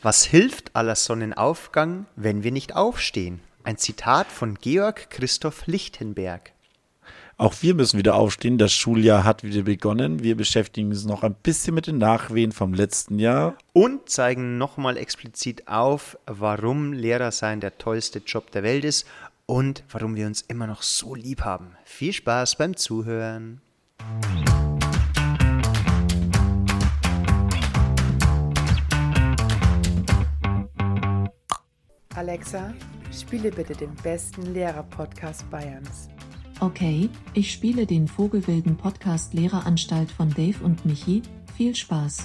Was hilft aller Sonnenaufgang, wenn wir nicht aufstehen? Ein Zitat von Georg Christoph Lichtenberg. Auch wir müssen wieder aufstehen. Das Schuljahr hat wieder begonnen. Wir beschäftigen uns noch ein bisschen mit den Nachwehen vom letzten Jahr. Und zeigen nochmal explizit auf, warum Lehrer sein der tollste Job der Welt ist und warum wir uns immer noch so lieb haben. Viel Spaß beim Zuhören. Alexa, spiele bitte den besten Lehrer-Podcast Bayerns. Okay, ich spiele den Vogelwilden Podcast Lehreranstalt von Dave und Michi. Viel Spaß.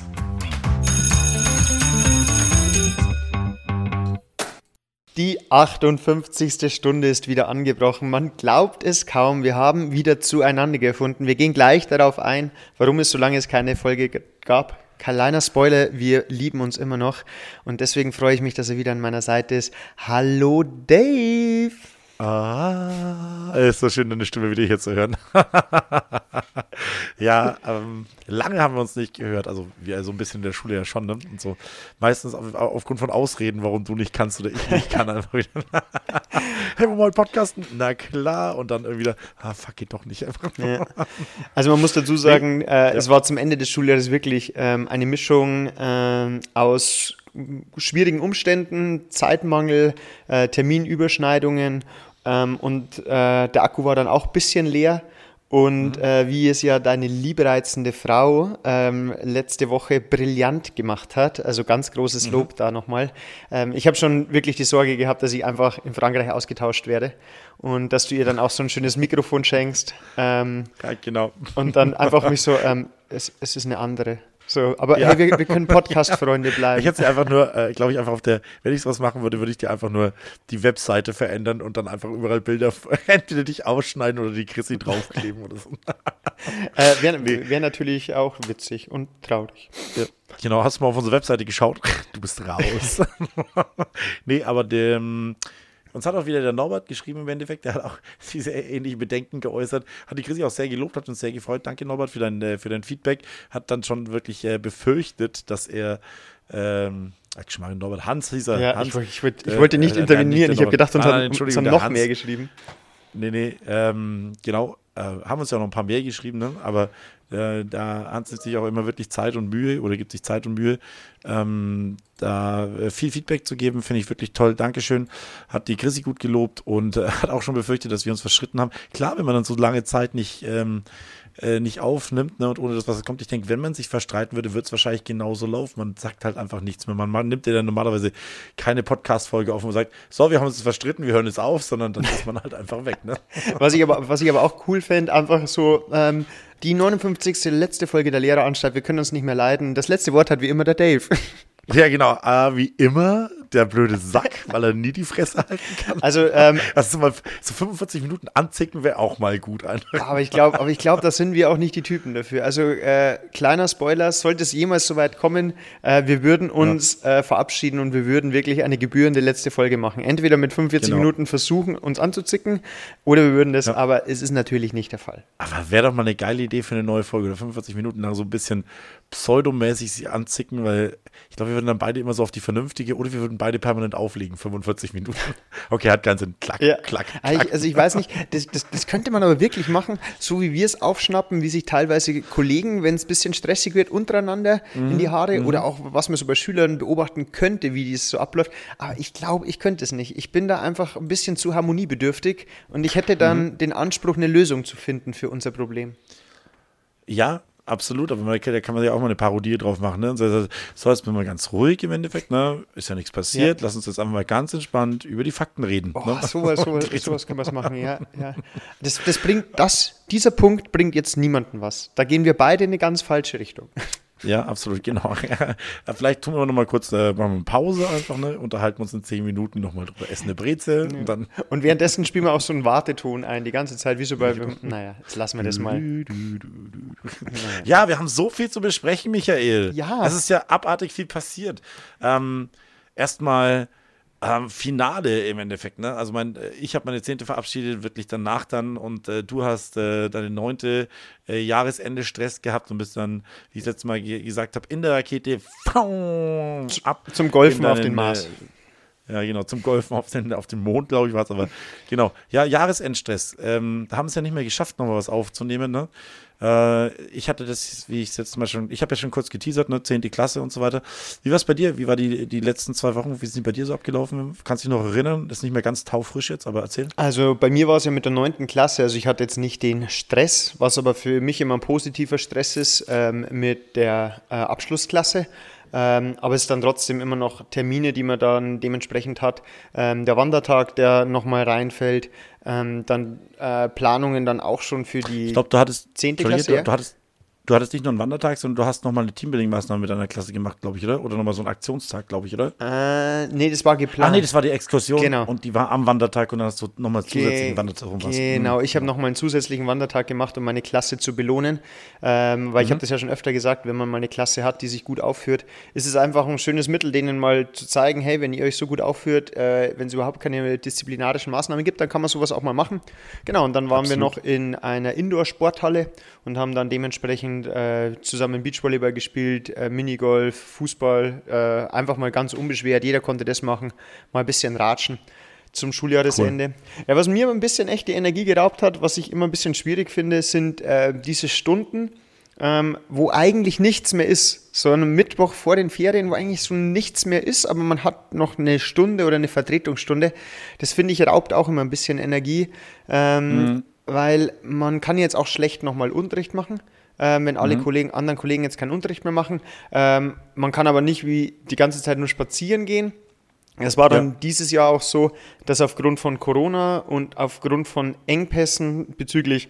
Die 58. Stunde ist wieder angebrochen. Man glaubt es kaum. Wir haben wieder zueinander gefunden. Wir gehen gleich darauf ein, warum es so lange es keine Folge gab. Kleiner Spoiler, wir lieben uns immer noch. Und deswegen freue ich mich, dass er wieder an meiner Seite ist. Hallo Dave! Ah, ist so schön, deine Stimme wieder hier zu hören. ja, ähm, lange haben wir uns nicht gehört. Also, wir so ein bisschen in der Schule ja schon, ne? Und so. Meistens auf, aufgrund von Ausreden, warum du nicht kannst oder ich nicht kann. Einfach wieder. hey, wir wollen podcasten? Na klar. Und dann irgendwie, ah, fuck, geht doch nicht einfach. Ja. Also, man muss dazu sagen, äh, ja. es war zum Ende des Schuljahres wirklich ähm, eine Mischung äh, aus schwierigen Umständen, Zeitmangel, äh, Terminüberschneidungen ähm, und äh, der Akku war dann auch ein bisschen leer. Und mhm. äh, wie es ja deine liebreizende Frau ähm, letzte Woche brillant gemacht hat, also ganz großes mhm. Lob mhm. da nochmal. Ähm, ich habe schon wirklich die Sorge gehabt, dass ich einfach in Frankreich ausgetauscht werde und dass du ihr dann auch so ein schönes Mikrofon schenkst. Ähm, ja, genau. Und dann einfach mich so, ähm, es, es ist eine andere. So, aber ja. hey, wir, wir können Podcast-Freunde bleiben. Ich hätte sie einfach nur, äh, glaube ich, einfach auf der, wenn ich sowas machen würde, würde ich dir einfach nur die Webseite verändern und dann einfach überall Bilder, entweder dich ausschneiden oder die Chrissy draufkleben oder so. äh, Wäre nee. wär natürlich auch witzig und traurig. Ja. Genau, hast du mal auf unsere Webseite geschaut? Du bist raus. nee, aber dem, uns hat auch wieder der Norbert geschrieben im Endeffekt, der hat auch diese ähnlichen Bedenken geäußert, hat die Chrissy auch sehr gelobt, hat uns sehr gefreut. Danke Norbert für dein, äh, für dein Feedback. Hat dann schon wirklich äh, befürchtet, dass er ähm, ich meine, Norbert Hans hieß er. Ja, Hans, ich, ich, wollt, ich wollte nicht äh, intervenieren. Ich habe gedacht, uns haben, uns haben noch Hans, mehr geschrieben. Nee, nee, ähm, genau. Äh, haben uns ja noch ein paar mehr geschrieben, ne? aber äh, da hat sich auch immer wirklich Zeit und Mühe oder gibt sich Zeit und Mühe, ähm, da äh, viel Feedback zu geben, finde ich wirklich toll. Dankeschön. Hat die Chrissy gut gelobt und äh, hat auch schon befürchtet, dass wir uns verschritten haben. Klar, wenn man dann so lange Zeit nicht ähm, äh, nicht aufnimmt ne, und ohne das, was kommt. Ich denke, wenn man sich verstreiten würde, wird es wahrscheinlich genauso laufen. Man sagt halt einfach nichts mehr. Man, man nimmt ja dann normalerweise keine Podcast-Folge auf und sagt, so, wir haben uns verstritten, wir hören jetzt auf, sondern dann ist man halt einfach weg. Ne? was, ich aber, was ich aber auch cool fände, einfach so, ähm, die 59. letzte Folge der Lehreranstalt, wir können uns nicht mehr leiden. Das letzte Wort hat wie immer der Dave. Ja, genau. Äh, wie immer der blöde Sack, weil er nie die Fresse halten kann. Also, ähm, also mal so 45 Minuten anzicken wäre auch mal gut. Aber ich glaube, aber ich glaube, da sind wir auch nicht die Typen dafür. Also äh, kleiner Spoiler: Sollte es jemals so weit kommen, äh, wir würden uns ja. äh, verabschieden und wir würden wirklich eine gebührende letzte Folge machen. Entweder mit 45 genau. Minuten versuchen, uns anzuzicken, oder wir würden das. Ja. Aber es ist natürlich nicht der Fall. Aber wäre doch mal eine geile Idee für eine neue Folge oder 45 Minuten lang so ein bisschen pseudomäßig sie anzicken, weil ich glaube, wir würden dann beide immer so auf die vernünftige oder wir würden beide permanent auflegen, 45 Minuten. Okay, hat ganz einen Klack, ja. Klack, Klack. Also ich weiß nicht, das, das, das, könnte man aber wirklich machen, so wie wir es aufschnappen, wie sich teilweise Kollegen, wenn es ein bisschen stressig wird, untereinander mhm. in die Haare mhm. oder auch was man so bei Schülern beobachten könnte, wie das so abläuft. Aber ich glaube, ich könnte es nicht. Ich bin da einfach ein bisschen zu harmoniebedürftig und ich hätte dann mhm. den Anspruch, eine Lösung zu finden für unser Problem. Ja, Absolut, aber man, da kann man ja auch mal eine Parodie drauf machen. Ne? So, so jetzt bin mal ganz ruhig im Endeffekt, ne? Ist ja nichts passiert. Ja. Lass uns jetzt einfach mal ganz entspannt über die Fakten reden. Oh, ne? sowas, sowas, sowas können wir machen, ja. ja. Das, das bringt, das, dieser Punkt bringt jetzt niemanden was. Da gehen wir beide in eine ganz falsche Richtung. Ja, absolut, genau. Vielleicht tun wir noch mal kurz äh, machen wir eine Pause einfach, ne? unterhalten uns in zehn Minuten noch mal drüber, essen eine Brezel ja. und dann. Und währenddessen spielen wir auch so einen Warteton ein, die ganze Zeit, wie so bei. naja, jetzt lassen wir das mal. Ja, wir haben so viel zu besprechen, Michael. Ja. Es ist ja abartig viel passiert. Ähm, Erstmal ähm, Finale im Endeffekt. Ne? Also mein, äh, ich habe meine zehnte verabschiedet, wirklich danach dann und äh, du hast äh, deine neunte äh, Jahresende Stress gehabt und bist dann, wie ich letztes Mal gesagt habe, in der Rakete ab zum Golfen deinen, auf den Mars. Ja, genau, zum Golfen auf den, auf den Mond, glaube ich, war es aber. Genau, ja, Jahresendstress. Ähm, da haben es ja nicht mehr geschafft, nochmal was aufzunehmen. Ne? Äh, ich hatte das, wie ich es jetzt mal schon, ich habe ja schon kurz geteasert, ne, 10. Klasse und so weiter. Wie war es bei dir? Wie war die, die letzten zwei Wochen? Wie sind die bei dir so abgelaufen? Kannst du dich noch erinnern? Das ist nicht mehr ganz taufrisch jetzt, aber erzähl. Also bei mir war es ja mit der 9. Klasse, also ich hatte jetzt nicht den Stress, was aber für mich immer ein positiver Stress ist, ähm, mit der äh, Abschlussklasse. Ähm, aber es ist dann trotzdem immer noch Termine, die man dann dementsprechend hat. Ähm, der Wandertag, der nochmal reinfällt. Ähm, dann äh, Planungen dann auch schon für die ich glaube, du hattest 10. Klasse. Du, du, hattest, Du hattest nicht nur einen Wandertag, sondern du hast nochmal eine Teambuilding-Maßnahme mit deiner Klasse gemacht, glaube ich, oder? Oder nochmal so einen Aktionstag, glaube ich, oder? Äh, nee, das war geplant. Ah, nee, das war die Exkursion. Genau. Und die war am Wandertag und dann hast du nochmal zusätzlichen Ge Wandertag. Genau, ich habe nochmal einen zusätzlichen Wandertag gemacht, um meine Klasse zu belohnen. Ähm, weil mhm. ich habe das ja schon öfter gesagt, wenn man mal eine Klasse hat, die sich gut aufführt, ist es einfach ein schönes Mittel, denen mal zu zeigen, hey, wenn ihr euch so gut aufführt, äh, wenn es überhaupt keine disziplinarischen Maßnahmen gibt, dann kann man sowas auch mal machen. Genau, und dann waren Absolut. wir noch in einer Indoor-Sporthalle und haben dann dementsprechend äh, zusammen Beachvolleyball gespielt, äh, Minigolf, Fußball, äh, einfach mal ganz unbeschwert. Jeder konnte das machen, mal ein bisschen ratschen zum Schuljahresende. Cool. Ja, was mir ein bisschen echt die Energie geraubt hat, was ich immer ein bisschen schwierig finde, sind äh, diese Stunden, ähm, wo eigentlich nichts mehr ist. So ein Mittwoch vor den Ferien, wo eigentlich so nichts mehr ist, aber man hat noch eine Stunde oder eine Vertretungsstunde. Das finde ich raubt auch immer ein bisschen Energie. Ähm, mhm weil man kann jetzt auch schlecht nochmal Unterricht machen, ähm, wenn alle mhm. Kollegen, anderen Kollegen jetzt keinen Unterricht mehr machen. Ähm, man kann aber nicht wie die ganze Zeit nur spazieren gehen. Es war dann ja. dieses Jahr auch so, dass aufgrund von Corona und aufgrund von Engpässen bezüglich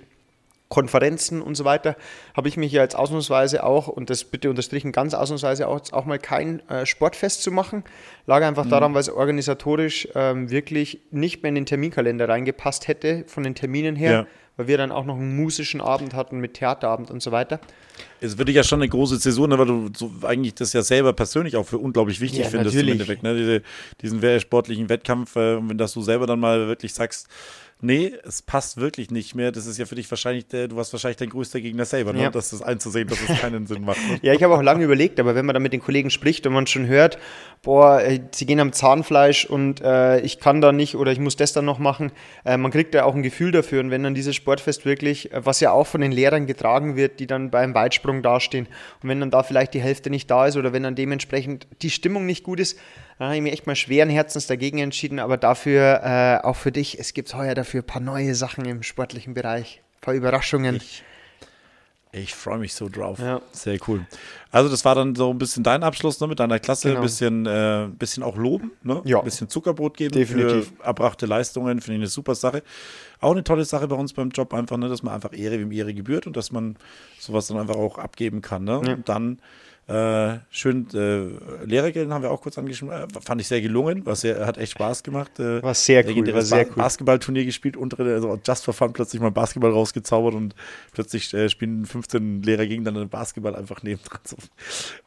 Konferenzen und so weiter, habe ich mich ja jetzt ausnahmsweise auch, und das bitte unterstrichen ganz ausnahmsweise auch, auch mal kein äh, Sportfest zu machen. Lag einfach mhm. daran, weil es organisatorisch ähm, wirklich nicht mehr in den Terminkalender reingepasst hätte, von den Terminen her, ja. weil wir dann auch noch einen musischen Abend hatten mit Theaterabend und so weiter. Es wird ja schon eine große Saison, ne, weil du so eigentlich das ja selber persönlich auch für unglaublich wichtig ja, findest natürlich. im Endeffekt. Ne? Diese, diesen sportlichen Wettkampf, äh, wenn das du selber dann mal wirklich sagst, nee, es passt wirklich nicht mehr. Das ist ja für dich wahrscheinlich, der, du warst wahrscheinlich dein größter Gegner selber, ne? Ja. das ist einzusehen, dass es keinen Sinn macht. Ne? Ja, ich habe auch lange überlegt, aber wenn man dann mit den Kollegen spricht und man schon hört, boah, äh, sie gehen am Zahnfleisch und äh, ich kann da nicht oder ich muss das dann noch machen, äh, man kriegt ja auch ein Gefühl dafür. Und wenn dann dieses Sportfest wirklich, äh, was ja auch von den Lehrern getragen wird, die dann beim Weitsprung dastehen und wenn dann da vielleicht die Hälfte nicht da ist oder wenn dann dementsprechend die Stimmung nicht gut ist, da habe ich mich echt mal schweren Herzens dagegen entschieden, aber dafür äh, auch für dich, es gibt heuer dafür ein paar neue Sachen im sportlichen Bereich, ein paar Überraschungen. Ich, ich freue mich so drauf. Ja. Sehr cool. Also das war dann so ein bisschen dein Abschluss ne, mit deiner Klasse, genau. ein bisschen, äh, bisschen auch loben, ne? ja. ein bisschen Zuckerbrot geben Definitiv. für erbrachte Leistungen, finde ich eine super Sache. Auch eine tolle Sache bei uns beim Job einfach, ne, dass man einfach Ehre wie Ehre gebührt und dass man sowas dann einfach auch abgeben kann. Ne? Ja. Und dann äh, schön, äh, Lehrergeld haben wir auch kurz angeschrieben. Äh, fand ich sehr gelungen. War sehr, hat echt Spaß gemacht. Äh, war sehr cool. War sehr cool. Basketballturnier gespielt, unter, also Just for Fun plötzlich mal Basketball rausgezaubert und plötzlich äh, spielen 15 Lehrer gegen dann Basketball einfach nebendran.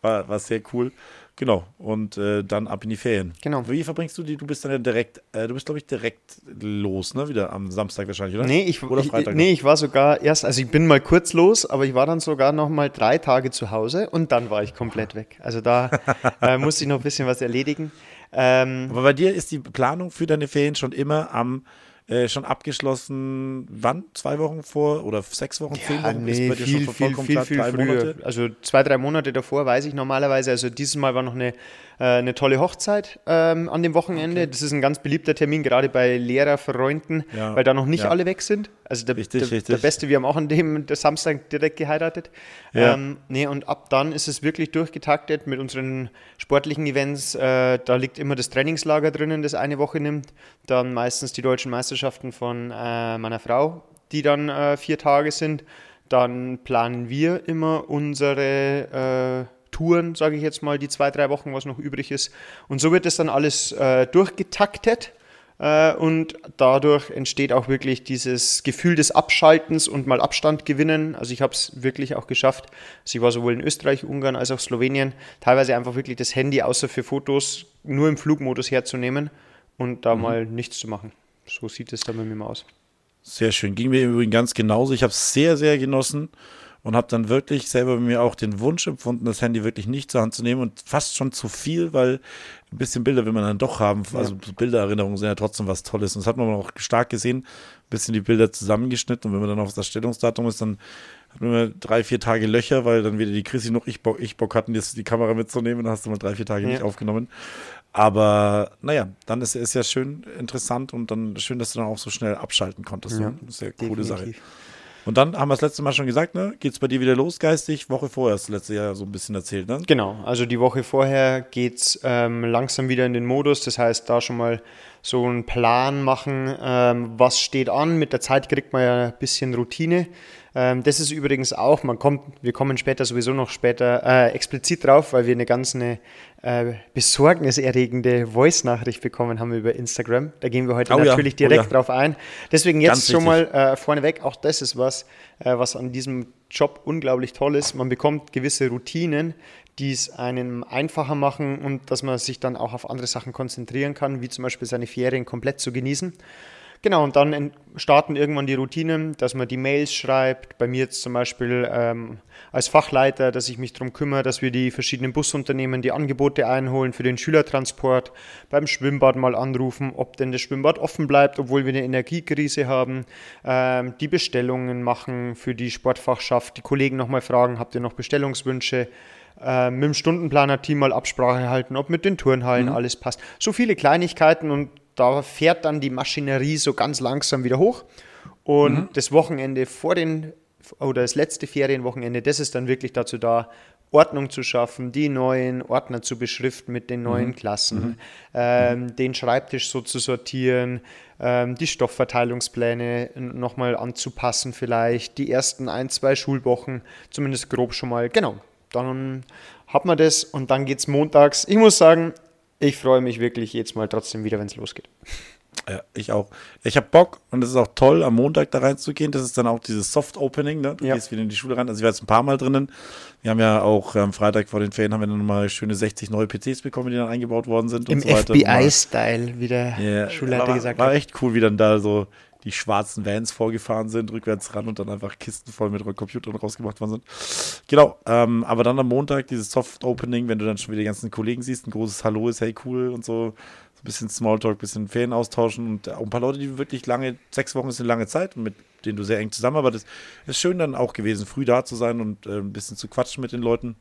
War, war sehr cool. Genau, und äh, dann ab in die Ferien. Genau. Wie verbringst du die? Du bist dann ja direkt, äh, du bist, glaube ich, direkt los, ne? Wieder am Samstag wahrscheinlich, oder? Nee, ich, oder Freitag ich, nee, ich war sogar erst, also ich bin mal kurz los, aber ich war dann sogar noch mal drei Tage zu Hause und dann war ich komplett weg. Also da äh, musste ich noch ein bisschen was erledigen. Ähm, aber bei dir ist die Planung für deine Ferien schon immer am äh, schon abgeschlossen, wann? Zwei Wochen vor oder sechs Wochen, ja, zehn Wochen? Nee, ist viel, viel, viel, viel, viel früher. Monate? Also zwei, drei Monate davor weiß ich normalerweise. Also dieses Mal war noch eine eine tolle Hochzeit ähm, an dem Wochenende. Okay. Das ist ein ganz beliebter Termin, gerade bei Lehrerfreunden, ja. weil da noch nicht ja. alle weg sind. Also der, richtig, der, richtig. der, Beste, wir haben auch an dem Samstag direkt geheiratet. Ja. Ähm, nee, und ab dann ist es wirklich durchgetaktet mit unseren sportlichen Events. Äh, da liegt immer das Trainingslager drinnen, das eine Woche nimmt. Dann meistens die deutschen Meisterschaften von äh, meiner Frau, die dann äh, vier Tage sind. Dann planen wir immer unsere äh, Touren, sage ich jetzt mal, die zwei, drei Wochen, was noch übrig ist. Und so wird das dann alles äh, durchgetaktet. Äh, und dadurch entsteht auch wirklich dieses Gefühl des Abschaltens und mal Abstand gewinnen. Also ich habe es wirklich auch geschafft. Also ich war sowohl in Österreich, Ungarn als auch Slowenien, teilweise einfach wirklich das Handy außer für Fotos nur im Flugmodus herzunehmen und da mhm. mal nichts zu machen. So sieht es dann bei mir mal aus. Sehr schön. Ging mir übrigens ganz genauso. Ich habe es sehr, sehr genossen und habe dann wirklich selber mir auch den Wunsch empfunden, das Handy wirklich nicht zur Hand zu nehmen und fast schon zu viel, weil ein bisschen Bilder will man dann doch haben. Also ja. Bildererinnerungen sind ja trotzdem was Tolles. Und das hat man auch stark gesehen, ein bisschen die Bilder zusammengeschnitten und wenn man dann auf das Stellungsdatum ist, dann hat man immer drei, vier Tage Löcher, weil dann wieder die Chrissy noch ich Bock, ich Bock hatten, jetzt die Kamera mitzunehmen, dann hast du mal drei, vier Tage ja. nicht aufgenommen. Aber naja, dann ist es ja schön interessant und dann schön, dass du dann auch so schnell abschalten konntest. Ja, ist ja eine coole Sache. Und dann haben wir das letzte Mal schon gesagt, ne? Geht es bei dir wieder los, geistig? Woche vorher hast du letztes Jahr so ein bisschen erzählt, ne? Genau, also die Woche vorher geht es ähm, langsam wieder in den Modus. Das heißt, da schon mal so einen Plan machen, ähm, was steht an. Mit der Zeit kriegt man ja ein bisschen Routine. Ähm, das ist übrigens auch, man kommt, wir kommen später sowieso noch später äh, explizit drauf, weil wir eine ganz eine äh, besorgniserregende Voice-Nachricht bekommen haben über Instagram. Da gehen wir heute oh, natürlich ja. direkt oh, ja. drauf ein. Deswegen jetzt ganz schon mal äh, vorneweg, auch das ist was, äh, was an diesem Job unglaublich toll ist. Man bekommt gewisse Routinen, die es einem einfacher machen und dass man sich dann auch auf andere Sachen konzentrieren kann, wie zum Beispiel seine Ferien komplett zu genießen. Genau, und dann starten irgendwann die Routinen, dass man die Mails schreibt. Bei mir jetzt zum Beispiel ähm, als Fachleiter, dass ich mich darum kümmere, dass wir die verschiedenen Busunternehmen die Angebote einholen für den Schülertransport, beim Schwimmbad mal anrufen, ob denn das Schwimmbad offen bleibt, obwohl wir eine Energiekrise haben, ähm, die Bestellungen machen für die Sportfachschaft, die Kollegen nochmal fragen, habt ihr noch Bestellungswünsche? Äh, mit dem Stundenplaner-Team mal Absprache halten, ob mit den Turnhallen mhm. alles passt. So viele Kleinigkeiten und da fährt dann die Maschinerie so ganz langsam wieder hoch. Und mhm. das Wochenende vor den, oder das letzte Ferienwochenende, das ist dann wirklich dazu da, Ordnung zu schaffen, die neuen Ordner zu beschriften mit den neuen mhm. Klassen, mhm. Ähm, den Schreibtisch so zu sortieren, ähm, die Stoffverteilungspläne nochmal anzupassen vielleicht, die ersten ein, zwei Schulwochen zumindest grob schon mal, genau, dann hat man das und dann geht es montags. Ich muss sagen, ich freue mich wirklich jetzt mal trotzdem wieder, wenn es losgeht. Ja, ich auch. Ich habe Bock und es ist auch toll, am Montag da reinzugehen. Das ist dann auch dieses Soft-Opening. Ne? Du ja. gehst wieder in die Schule rein. Also ich war jetzt ein paar Mal drinnen. Wir haben ja auch am Freitag vor den Ferien haben wir dann mal schöne 60 neue PCs bekommen, die dann eingebaut worden sind. Im so FBI-Style, wie der yeah, Schulleiter war, gesagt hat. War echt cool, wie dann da so die schwarzen Vans vorgefahren sind, rückwärts ran und dann einfach Kisten voll mit Computern rausgemacht worden sind. Genau, ähm, aber dann am Montag dieses Soft-Opening, wenn du dann schon wieder die ganzen Kollegen siehst, ein großes Hallo ist, hey cool und so, so ein bisschen Smalltalk, ein bisschen Ferien austauschen und auch ein paar Leute, die wirklich lange, sechs Wochen ist eine lange Zeit, mit denen du sehr eng zusammenarbeitest. Ist schön dann auch gewesen, früh da zu sein und äh, ein bisschen zu quatschen mit den Leuten.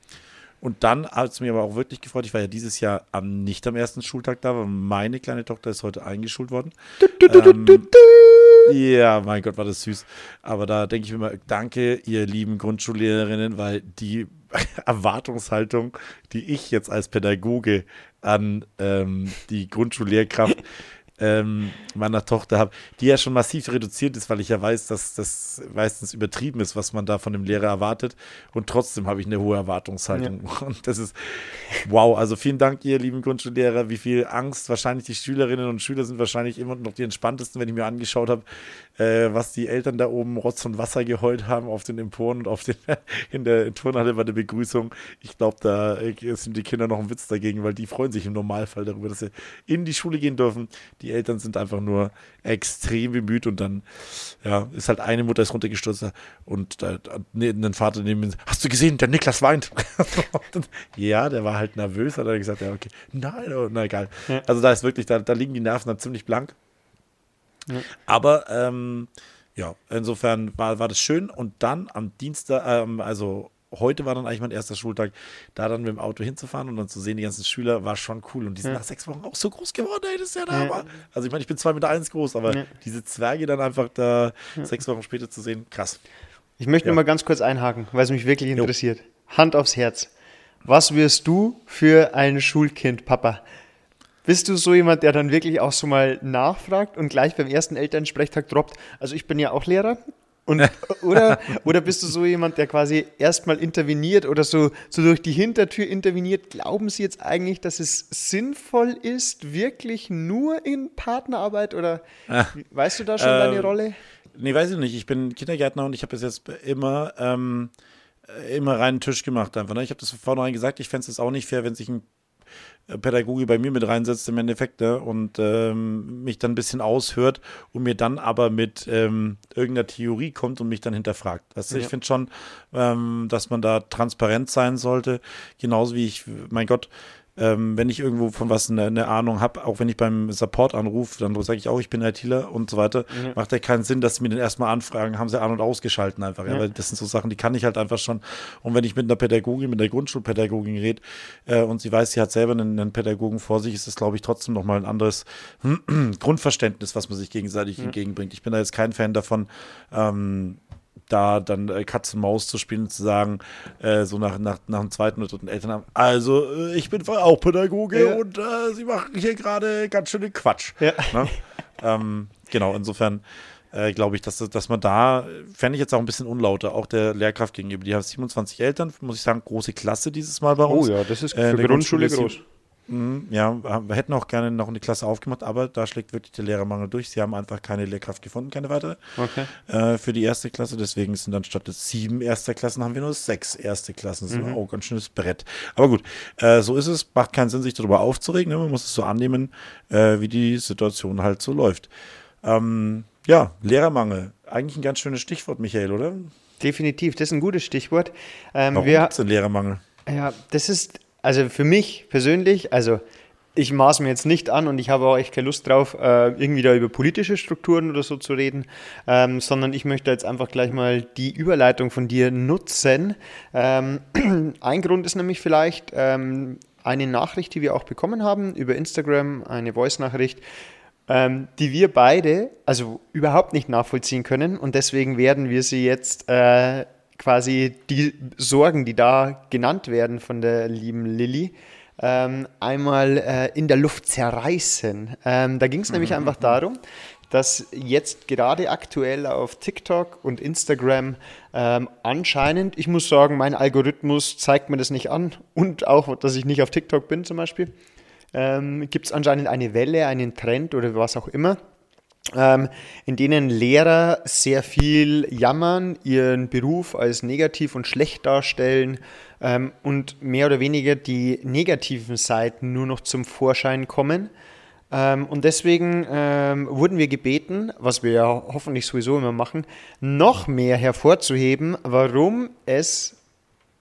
Und dann hat es mir aber auch wirklich gefreut. Ich war ja dieses Jahr am, nicht am ersten Schultag da, weil meine kleine Tochter ist heute eingeschult worden. Du, du, du, ähm, ja, mein Gott, war das süß. Aber da denke ich mir immer, danke, ihr lieben Grundschullehrerinnen, weil die Erwartungshaltung, die ich jetzt als Pädagoge an ähm, die Grundschullehrkraft ähm, meiner Tochter habe, die ja schon massiv reduziert ist, weil ich ja weiß, dass das meistens übertrieben ist, was man da von dem Lehrer erwartet. Und trotzdem habe ich eine hohe Erwartungshaltung. Ja. Und das ist wow. Also vielen Dank, ihr lieben Grundschullehrer. Wie viel Angst wahrscheinlich die Schülerinnen und Schüler sind wahrscheinlich immer noch die entspanntesten, wenn ich mir angeschaut habe, äh, was die Eltern da oben Rotz und Wasser geheult haben auf den Emporen und auf den, in der Turnhalle bei der Begrüßung. Ich glaube, da äh, sind die Kinder noch ein Witz dagegen, weil die freuen sich im Normalfall darüber, dass sie in die Schule gehen dürfen. Die Eltern sind einfach nur extrem bemüht und dann ja, ist halt eine Mutter ist runtergestürzt und da, ein Vater neben mir, hast du gesehen, der Niklas weint. ja, der war halt nervös, hat er gesagt, ja, okay, nein, oh, na egal. Ja. Also da ist wirklich, da, da liegen die Nerven dann ziemlich blank. Ja. Aber ähm, ja, insofern war, war das schön. Und dann am Dienstag, ähm, also heute war dann eigentlich mein erster Schultag, da dann mit dem Auto hinzufahren und dann zu sehen, die ganzen Schüler, war schon cool. Und die sind ja. nach sechs Wochen auch so groß geworden, ey, das ist ja da. Ja. Also ich meine, ich bin zwei Meter eins groß, aber ja. diese Zwerge dann einfach da sechs Wochen später zu sehen, krass. Ich möchte nur mal ganz kurz einhaken, weil es mich wirklich interessiert. Jo. Hand aufs Herz. Was wirst du für ein Schulkind, Papa? Bist du so jemand, der dann wirklich auch so mal nachfragt und gleich beim ersten Elternsprechtag droppt? Also ich bin ja auch Lehrer. Und, oder, oder bist du so jemand, der quasi erstmal interveniert oder so, so durch die Hintertür interveniert? Glauben Sie jetzt eigentlich, dass es sinnvoll ist, wirklich nur in Partnerarbeit oder ah, weißt du da schon ähm, deine Rolle? Nee, weiß ich nicht. Ich bin Kindergärtner und ich habe bis jetzt immer, ähm, immer reinen Tisch gemacht einfach. Ne? Ich habe das vornherein gesagt, ich fände es auch nicht fair, wenn sich ein Pädagoge bei mir mit reinsetzt im Endeffekt ne? und ähm, mich dann ein bisschen aushört und mir dann aber mit ähm, irgendeiner Theorie kommt und mich dann hinterfragt. Also ja. ich finde schon, ähm, dass man da transparent sein sollte, genauso wie ich, mein Gott, ähm, wenn ich irgendwo von was eine, eine Ahnung habe, auch wenn ich beim Support anrufe, dann sage ich auch, ich bin ITler und so weiter, mhm. macht ja keinen Sinn, dass sie mir den erstmal anfragen, haben sie an- und ausgeschalten einfach. Ja. Ja, weil das sind so Sachen, die kann ich halt einfach schon. Und wenn ich mit einer Pädagogin, mit der Grundschulpädagogin rede äh, und sie weiß, sie hat selber einen, einen Pädagogen vor sich, ist das, glaube ich, trotzdem nochmal ein anderes Grundverständnis, was man sich gegenseitig mhm. entgegenbringt. Ich bin da jetzt kein Fan davon, ähm, da dann äh, Katz und Maus zu spielen und zu sagen, äh, so nach, nach, nach dem zweiten oder dritten Elternabend, also äh, ich bin auch Pädagoge ja. und äh, sie machen hier gerade ganz schön den Quatsch. Ja. Ne? ähm, genau, insofern äh, glaube ich, dass, dass man da, fände ich jetzt auch ein bisschen unlauter, auch der Lehrkraft gegenüber. Die haben 27 Eltern, muss ich sagen, große Klasse dieses Mal bei uns. Oh ja, das ist äh, für Grundschule groß. Mhm, ja, wir hätten auch gerne noch eine Klasse aufgemacht, aber da schlägt wirklich der Lehrermangel durch. Sie haben einfach keine Lehrkraft gefunden, keine weitere okay. äh, für die erste Klasse. Deswegen sind dann statt sieben erste Klassen haben wir nur sechs erste Klassen. Das ist mhm. auch ein ganz schönes Brett. Aber gut, äh, so ist es. Macht keinen Sinn, sich darüber aufzuregen. Ne? Man muss es so annehmen, äh, wie die Situation halt so läuft. Ähm, ja, Lehrermangel. Eigentlich ein ganz schönes Stichwort, Michael, oder? Definitiv, das ist ein gutes Stichwort. Ähm, Warum gibt es den Lehrermangel? Ja, das ist also für mich persönlich, also ich maß mir jetzt nicht an und ich habe auch echt keine Lust drauf, äh, irgendwie da über politische Strukturen oder so zu reden, ähm, sondern ich möchte jetzt einfach gleich mal die Überleitung von dir nutzen. Ähm, ein Grund ist nämlich vielleicht ähm, eine Nachricht, die wir auch bekommen haben über Instagram, eine Voice-Nachricht, die wir beide also überhaupt nicht nachvollziehen können und deswegen werden wir sie jetzt äh, quasi die Sorgen, die da genannt werden von der lieben Lilly, ähm, einmal äh, in der Luft zerreißen. Ähm, da ging es nämlich mhm. einfach darum, dass jetzt gerade aktuell auf TikTok und Instagram ähm, anscheinend, ich muss sagen, mein Algorithmus zeigt mir das nicht an und auch, dass ich nicht auf TikTok bin zum Beispiel, ähm, gibt es anscheinend eine Welle, einen Trend oder was auch immer, ähm, in denen Lehrer sehr viel jammern, ihren Beruf als negativ und schlecht darstellen ähm, und mehr oder weniger die negativen Seiten nur noch zum Vorschein kommen. Ähm, und deswegen ähm, wurden wir gebeten, was wir ja hoffentlich sowieso immer machen, noch mehr hervorzuheben, warum es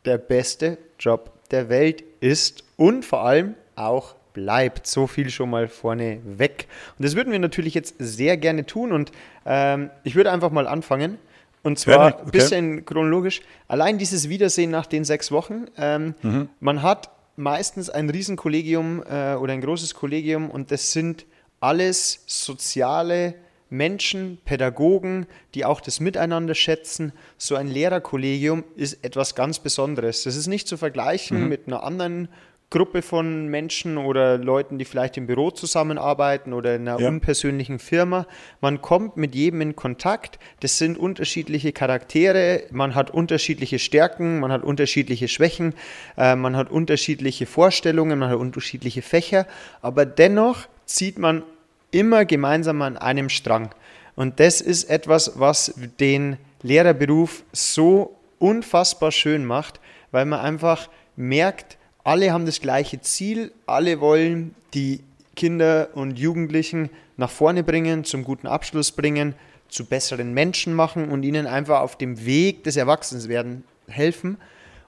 der beste Job der Welt ist und vor allem auch bleibt. So viel schon mal vorne weg. Und das würden wir natürlich jetzt sehr gerne tun. Und ähm, ich würde einfach mal anfangen. Und zwar ein okay. bisschen chronologisch. Allein dieses Wiedersehen nach den sechs Wochen. Ähm, mhm. Man hat meistens ein Riesenkollegium äh, oder ein großes Kollegium und das sind alles soziale Menschen, Pädagogen, die auch das Miteinander schätzen. So ein Lehrerkollegium ist etwas ganz Besonderes. Das ist nicht zu vergleichen mhm. mit einer anderen Gruppe von Menschen oder Leuten, die vielleicht im Büro zusammenarbeiten oder in einer ja. unpersönlichen Firma. Man kommt mit jedem in Kontakt. Das sind unterschiedliche Charaktere. Man hat unterschiedliche Stärken, man hat unterschiedliche Schwächen, äh, man hat unterschiedliche Vorstellungen, man hat unterschiedliche Fächer. Aber dennoch zieht man immer gemeinsam an einem Strang. Und das ist etwas, was den Lehrerberuf so unfassbar schön macht, weil man einfach merkt, alle haben das gleiche Ziel, alle wollen die Kinder und Jugendlichen nach vorne bringen, zum guten Abschluss bringen, zu besseren Menschen machen und ihnen einfach auf dem Weg des Erwachsenwerden helfen.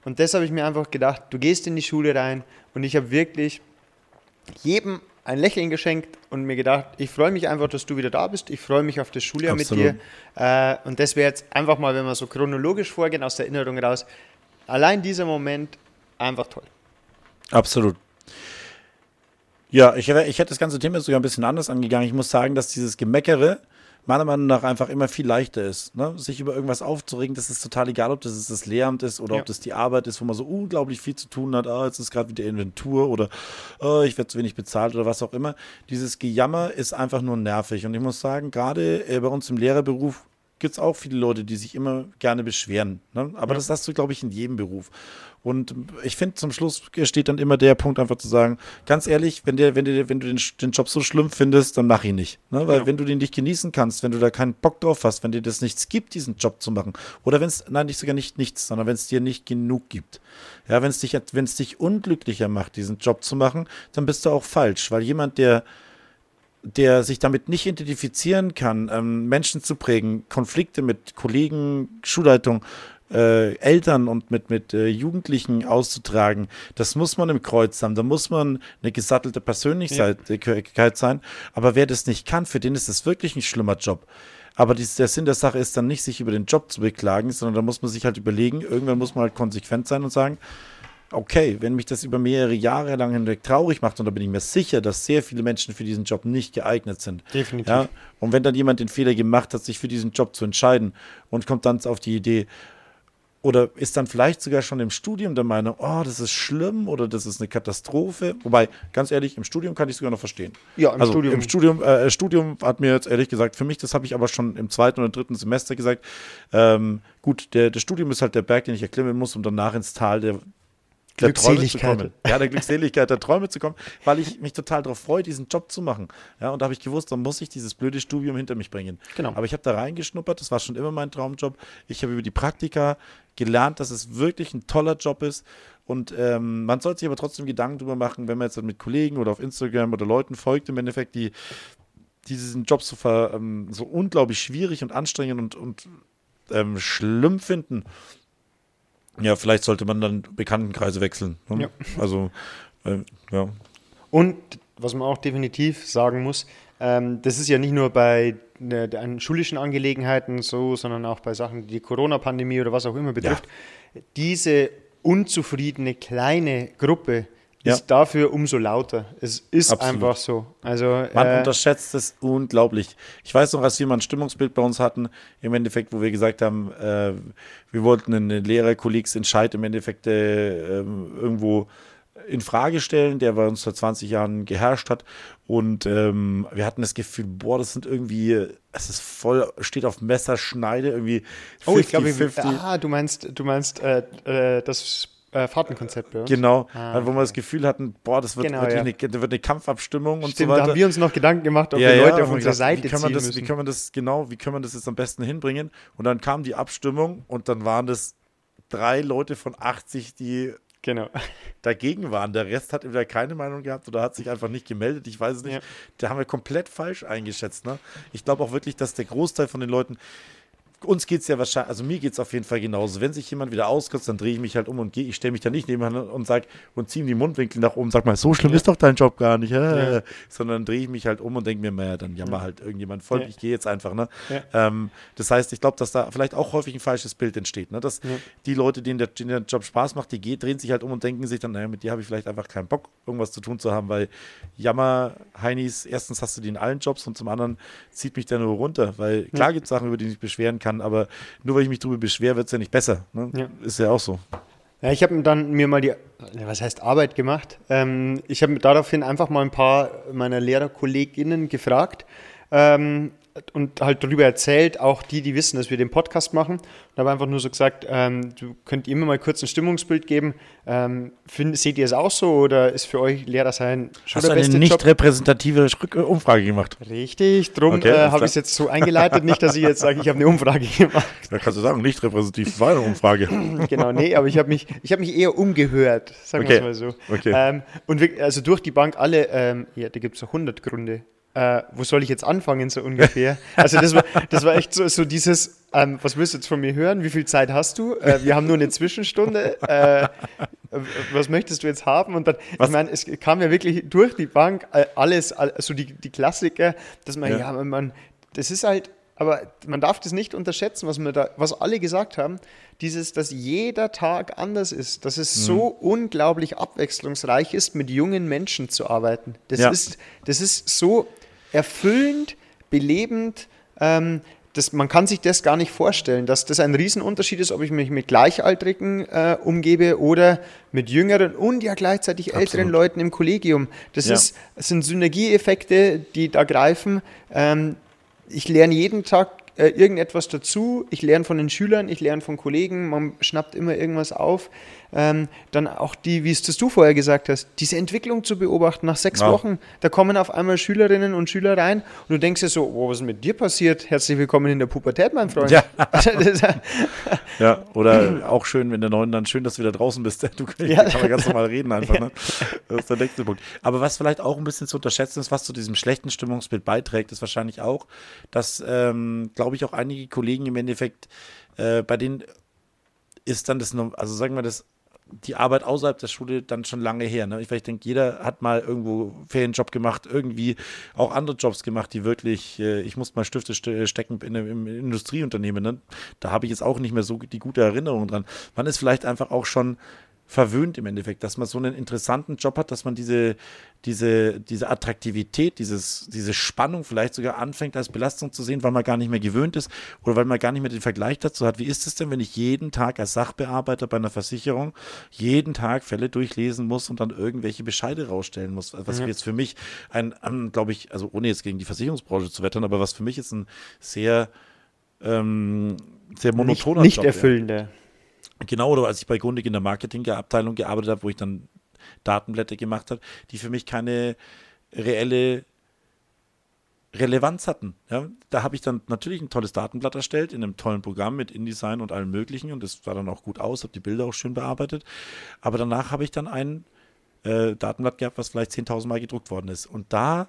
Und das habe ich mir einfach gedacht, du gehst in die Schule rein und ich habe wirklich jedem ein Lächeln geschenkt und mir gedacht, ich freue mich einfach, dass du wieder da bist. Ich freue mich auf das Schuljahr Absolut. mit dir. Äh, und das wäre jetzt einfach mal, wenn wir so chronologisch vorgehen, aus der Erinnerung raus, allein dieser Moment einfach toll. Absolut. Ja, ich, ich hätte das ganze Thema sogar ein bisschen anders angegangen. Ich muss sagen, dass dieses Gemeckere meiner Meinung nach einfach immer viel leichter ist. Ne? Sich über irgendwas aufzuregen, das ist total egal, ob das das Lehramt ist oder ja. ob das die Arbeit ist, wo man so unglaublich viel zu tun hat. Ah, jetzt ist gerade wieder Inventur oder oh, ich werde zu wenig bezahlt oder was auch immer. Dieses Gejammer ist einfach nur nervig. Und ich muss sagen, gerade äh, bei uns im Lehrerberuf gibt es auch viele Leute, die sich immer gerne beschweren. Ne? Aber ja. das hast du, glaube ich, in jedem Beruf. Und ich finde, zum Schluss steht dann immer der Punkt, einfach zu sagen, ganz ehrlich, wenn, der, wenn, der, wenn du den, den Job so schlimm findest, dann mach ihn nicht. Ne? Weil ja. wenn du den nicht genießen kannst, wenn du da keinen Bock drauf hast, wenn dir das nichts gibt, diesen Job zu machen, oder wenn es, nein, nicht sogar nicht nichts, sondern wenn es dir nicht genug gibt. Ja, wenn es dich, wenn es dich unglücklicher macht, diesen Job zu machen, dann bist du auch falsch. Weil jemand, der der sich damit nicht identifizieren kann, ähm, Menschen zu prägen, Konflikte mit Kollegen, Schulleitung, äh, Eltern und mit, mit äh, Jugendlichen auszutragen, das muss man im Kreuz haben. Da muss man eine gesattelte Persönlichkeit ja. sein. Aber wer das nicht kann, für den ist das wirklich ein schlimmer Job. Aber die, der Sinn der Sache ist dann nicht, sich über den Job zu beklagen, sondern da muss man sich halt überlegen, irgendwann muss man halt konsequent sein und sagen, okay, wenn mich das über mehrere Jahre lang hinweg traurig macht, und da bin ich mir sicher, dass sehr viele Menschen für diesen Job nicht geeignet sind. Definitiv. Ja? Und wenn dann jemand den Fehler gemacht hat, sich für diesen Job zu entscheiden und kommt dann auf die Idee, oder ist dann vielleicht sogar schon im Studium der Meinung, oh, das ist schlimm oder das ist eine Katastrophe. Wobei, ganz ehrlich, im Studium kann ich es sogar noch verstehen. Ja, im also Studium. Im Studium, äh, Studium hat mir jetzt ehrlich gesagt, für mich, das habe ich aber schon im zweiten oder dritten Semester gesagt, ähm, gut, der, das Studium ist halt der Berg, den ich erklimmen muss, um danach ins Tal der, der Träume zu kommen. Ja, der Glückseligkeit der Träume zu kommen, weil ich mich total darauf freue, diesen Job zu machen. Ja, und da habe ich gewusst, dann muss ich dieses blöde Studium hinter mich bringen. Genau. Aber ich habe da reingeschnuppert, das war schon immer mein Traumjob. Ich habe über die Praktika gelernt, dass es wirklich ein toller Job ist. Und ähm, man sollte sich aber trotzdem Gedanken darüber machen, wenn man jetzt mit Kollegen oder auf Instagram oder Leuten folgt, im Endeffekt, die, die diesen Job so, ver, ähm, so unglaublich schwierig und anstrengend und, und ähm, schlimm finden ja, vielleicht sollte man dann Bekanntenkreise wechseln. Ne? Ja. Also, äh, ja. Und was man auch definitiv sagen muss, ähm, das ist ja nicht nur bei ne, den schulischen Angelegenheiten so, sondern auch bei Sachen, die Corona-Pandemie oder was auch immer betrifft. Ja. Diese unzufriedene kleine Gruppe, ja. ist dafür umso lauter. Es ist Absolut. einfach so. Also, man äh, unterschätzt es unglaublich. Ich weiß noch, als wir mal ein Stimmungsbild bei uns hatten, im Endeffekt, wo wir gesagt haben, äh, wir wollten einen Lehrerkollegsentscheid im Endeffekt äh, irgendwo in Frage stellen, der bei uns vor 20 Jahren geherrscht hat. Und ähm, wir hatten das Gefühl, boah, das sind irgendwie, es ist voll, steht auf Messerschneide, irgendwie 50, oh, ich glaube, 50. Ah, du meinst, du meinst äh, äh, das äh, Fahrtenkonzept. Genau, ah, wo wir das Gefühl hatten, boah, das wird, genau, wirklich ja. eine, wird eine Kampfabstimmung und Stimmt, so weiter. Da haben wir uns noch Gedanken gemacht, ob ja, wir Leute ja, auf unsere Seite wie können wir das, Wie können wir das, genau, wie können wir das jetzt am besten hinbringen? Und dann kam die Abstimmung und dann waren das drei Leute von 80, die genau. dagegen waren. Der Rest hat entweder keine Meinung gehabt oder hat sich einfach nicht gemeldet. Ich weiß es nicht. Ja. Da haben wir komplett falsch eingeschätzt. Ne? Ich glaube auch wirklich, dass der Großteil von den Leuten uns geht es ja wahrscheinlich, also mir geht es auf jeden Fall genauso. Wenn sich jemand wieder auskotzt, dann drehe ich mich halt um und gehe. Ich stelle mich da nicht nebenan und sage und ziehe ihm die Mundwinkel nach oben, sag mal, so schlimm ja. ist doch dein Job gar nicht. Ja. Sondern drehe ich mich halt um und denke mir, naja, dann jammer halt irgendjemand voll, ich gehe jetzt einfach. Ne? Ähm, das heißt, ich glaube, dass da vielleicht auch häufig ein falsches Bild entsteht. Ne? Dass die Leute, denen der, denen der Job Spaß macht, die gehen, drehen sich halt um und denken sich dann, naja, mit dir habe ich vielleicht einfach keinen Bock, irgendwas zu tun zu haben, weil Jammer, Heinis, erstens hast du die in allen Jobs und zum anderen zieht mich der nur runter. Weil klar gibt es Sachen, über die ich mich beschweren kann, aber nur weil ich mich darüber beschwere, wird es ja nicht besser. Ne? Ja. Ist ja auch so. Ja, ich habe dann mir mal die, was heißt Arbeit gemacht. Ähm, ich habe daraufhin einfach mal ein paar meiner Lehrerkolleginnen gefragt, ähm, und halt darüber erzählt, auch die, die wissen, dass wir den Podcast machen. Und habe einfach nur so gesagt, ähm, du könnt immer mal kurz ein Stimmungsbild geben. Ähm, find, seht ihr es auch so oder ist für euch Lehrer sein schon Hast der beste eine nicht Job? repräsentative Umfrage gemacht? Richtig, darum okay, äh, habe ich es jetzt so eingeleitet, nicht, dass ich jetzt sage, ich habe eine Umfrage gemacht. Da kannst du sagen, nicht repräsentativ war eine Umfrage. genau, nee, aber ich habe mich, hab mich eher umgehört, sagen okay. wir es mal so. Okay. Ähm, und wir, also durch die Bank alle, ähm, ja, da gibt es so 100 Gründe, äh, wo soll ich jetzt anfangen, so ungefähr. Also das war, das war echt so, so dieses, ähm, was willst du jetzt von mir hören? Wie viel Zeit hast du? Äh, wir haben nur eine Zwischenstunde. Äh, was möchtest du jetzt haben? Und dann, was? ich meine, es kam ja wirklich durch die Bank äh, alles, also die, die Klassiker, dass man, ja, ja man, das ist halt, aber man darf das nicht unterschätzen, was, man da, was alle gesagt haben. Dieses, dass jeder Tag anders ist, dass es mhm. so unglaublich abwechslungsreich ist, mit jungen Menschen zu arbeiten. Das, ja. ist, das ist so erfüllend, belebend. Ähm, das, man kann sich das gar nicht vorstellen, dass das ein Riesenunterschied ist, ob ich mich mit Gleichaltrigen äh, umgebe oder mit jüngeren und ja gleichzeitig Absolut. älteren Leuten im Kollegium. Das, ja. ist, das sind Synergieeffekte, die da greifen. Ähm, ich lerne jeden Tag äh, irgendetwas dazu. Ich lerne von den Schülern, ich lerne von Kollegen, man schnappt immer irgendwas auf. Ähm, dann auch die, wie es das du vorher gesagt hast, diese Entwicklung zu beobachten nach sechs ja. Wochen. Da kommen auf einmal Schülerinnen und Schüler rein und du denkst dir so, oh, was ist mit dir passiert? Herzlich willkommen in der Pubertät, mein Freund. Ja, ja oder auch schön, wenn der Neuen dann schön, dass du wieder draußen bist. Du ja. kann man ganz normal reden einfach. Ne? Das ist der nächste Punkt. Aber was vielleicht auch ein bisschen zu unterschätzen ist, was zu diesem schlechten Stimmungsbild beiträgt, ist wahrscheinlich auch, dass, ähm, glaube ich, auch einige Kollegen im Endeffekt, äh, bei denen ist dann das, also sagen wir das die Arbeit außerhalb der Schule dann schon lange her. Ne? Ich, ich denke, jeder hat mal irgendwo Ferienjob gemacht, irgendwie auch andere Jobs gemacht, die wirklich, äh, ich muss mal Stifte stecken in einem Industrieunternehmen. Ne? Da habe ich jetzt auch nicht mehr so die gute Erinnerung dran. Man ist vielleicht einfach auch schon verwöhnt im Endeffekt, dass man so einen interessanten Job hat, dass man diese, diese, diese Attraktivität, dieses, diese Spannung vielleicht sogar anfängt als Belastung zu sehen, weil man gar nicht mehr gewöhnt ist oder weil man gar nicht mehr den Vergleich dazu hat. Wie ist es denn, wenn ich jeden Tag als Sachbearbeiter bei einer Versicherung jeden Tag Fälle durchlesen muss und dann irgendwelche Bescheide rausstellen muss? Was ja. jetzt für mich ein, um, glaube ich, also ohne jetzt gegen die Versicherungsbranche zu wettern, aber was für mich jetzt ein sehr, ähm, sehr monotoner nicht, nicht Job erfüllender. Genau, oder als ich bei Grundig in der Marketingabteilung gearbeitet habe, wo ich dann Datenblätter gemacht habe, die für mich keine reelle Relevanz hatten. Ja, da habe ich dann natürlich ein tolles Datenblatt erstellt in einem tollen Programm mit InDesign und allem Möglichen und das sah dann auch gut aus, habe die Bilder auch schön bearbeitet. Aber danach habe ich dann ein äh, Datenblatt gehabt, was vielleicht 10.000 Mal gedruckt worden ist. Und da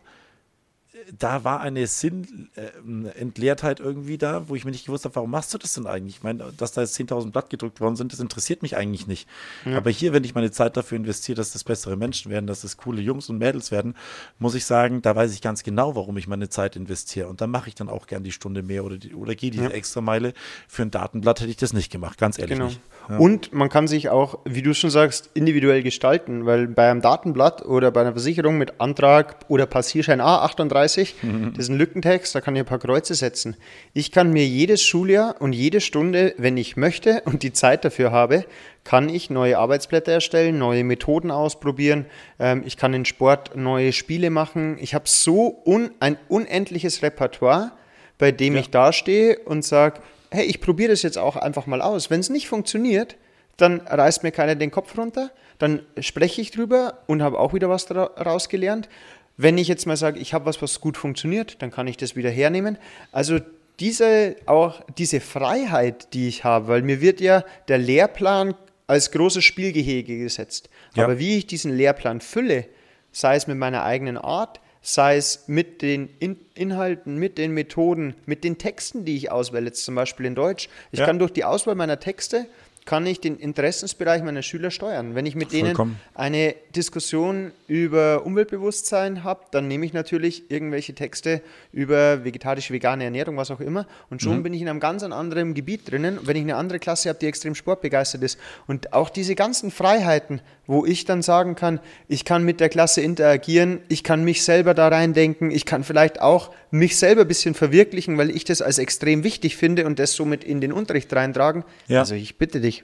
da war eine Sinnentleertheit äh, irgendwie da, wo ich mir nicht gewusst habe, warum machst du das denn eigentlich? Ich meine, dass da jetzt 10.000 Blatt gedrückt worden sind, das interessiert mich eigentlich nicht. Ja. Aber hier, wenn ich meine Zeit dafür investiere, dass das bessere Menschen werden, dass das coole Jungs und Mädels werden, muss ich sagen, da weiß ich ganz genau, warum ich meine Zeit investiere. Und da mache ich dann auch gern die Stunde mehr oder, die, oder gehe diese ja. extra Meile. Für ein Datenblatt hätte ich das nicht gemacht, ganz ehrlich genau. nicht. Ja. Und man kann sich auch, wie du schon sagst, individuell gestalten, weil bei einem Datenblatt oder bei einer Versicherung mit Antrag oder Passierschein A38, mhm. das ist ein Lückentext, da kann ich ein paar Kreuze setzen. Ich kann mir jedes Schuljahr und jede Stunde, wenn ich möchte und die Zeit dafür habe, kann ich neue Arbeitsblätter erstellen, neue Methoden ausprobieren. Ähm, ich kann in Sport neue Spiele machen. Ich habe so un ein unendliches Repertoire, bei dem ja. ich dastehe und sage, hey, ich probiere das jetzt auch einfach mal aus. Wenn es nicht funktioniert, dann reißt mir keiner den Kopf runter, dann spreche ich drüber und habe auch wieder was daraus gelernt. Wenn ich jetzt mal sage, ich habe was, was gut funktioniert, dann kann ich das wieder hernehmen. Also diese, auch diese Freiheit, die ich habe, weil mir wird ja der Lehrplan als großes Spielgehege gesetzt. Ja. Aber wie ich diesen Lehrplan fülle, sei es mit meiner eigenen Art, sei es mit den In Inhalten, mit den Methoden, mit den Texten, die ich auswähle, jetzt zum Beispiel in Deutsch. Ich ja. kann durch die Auswahl meiner Texte kann ich den Interessensbereich meiner Schüler steuern. Wenn ich mit Vollkommen. denen eine Diskussion über Umweltbewusstsein habe, dann nehme ich natürlich irgendwelche Texte über vegetarische, vegane Ernährung, was auch immer, und schon mhm. bin ich in einem ganz anderen Gebiet drinnen. Wenn ich eine andere Klasse habe, die extrem sportbegeistert ist und auch diese ganzen Freiheiten, wo ich dann sagen kann, ich kann mit der Klasse interagieren, ich kann mich selber da reindenken, ich kann vielleicht auch mich selber ein bisschen verwirklichen, weil ich das als extrem wichtig finde und das somit in den Unterricht reintragen. Ja. Also ich bitte dich,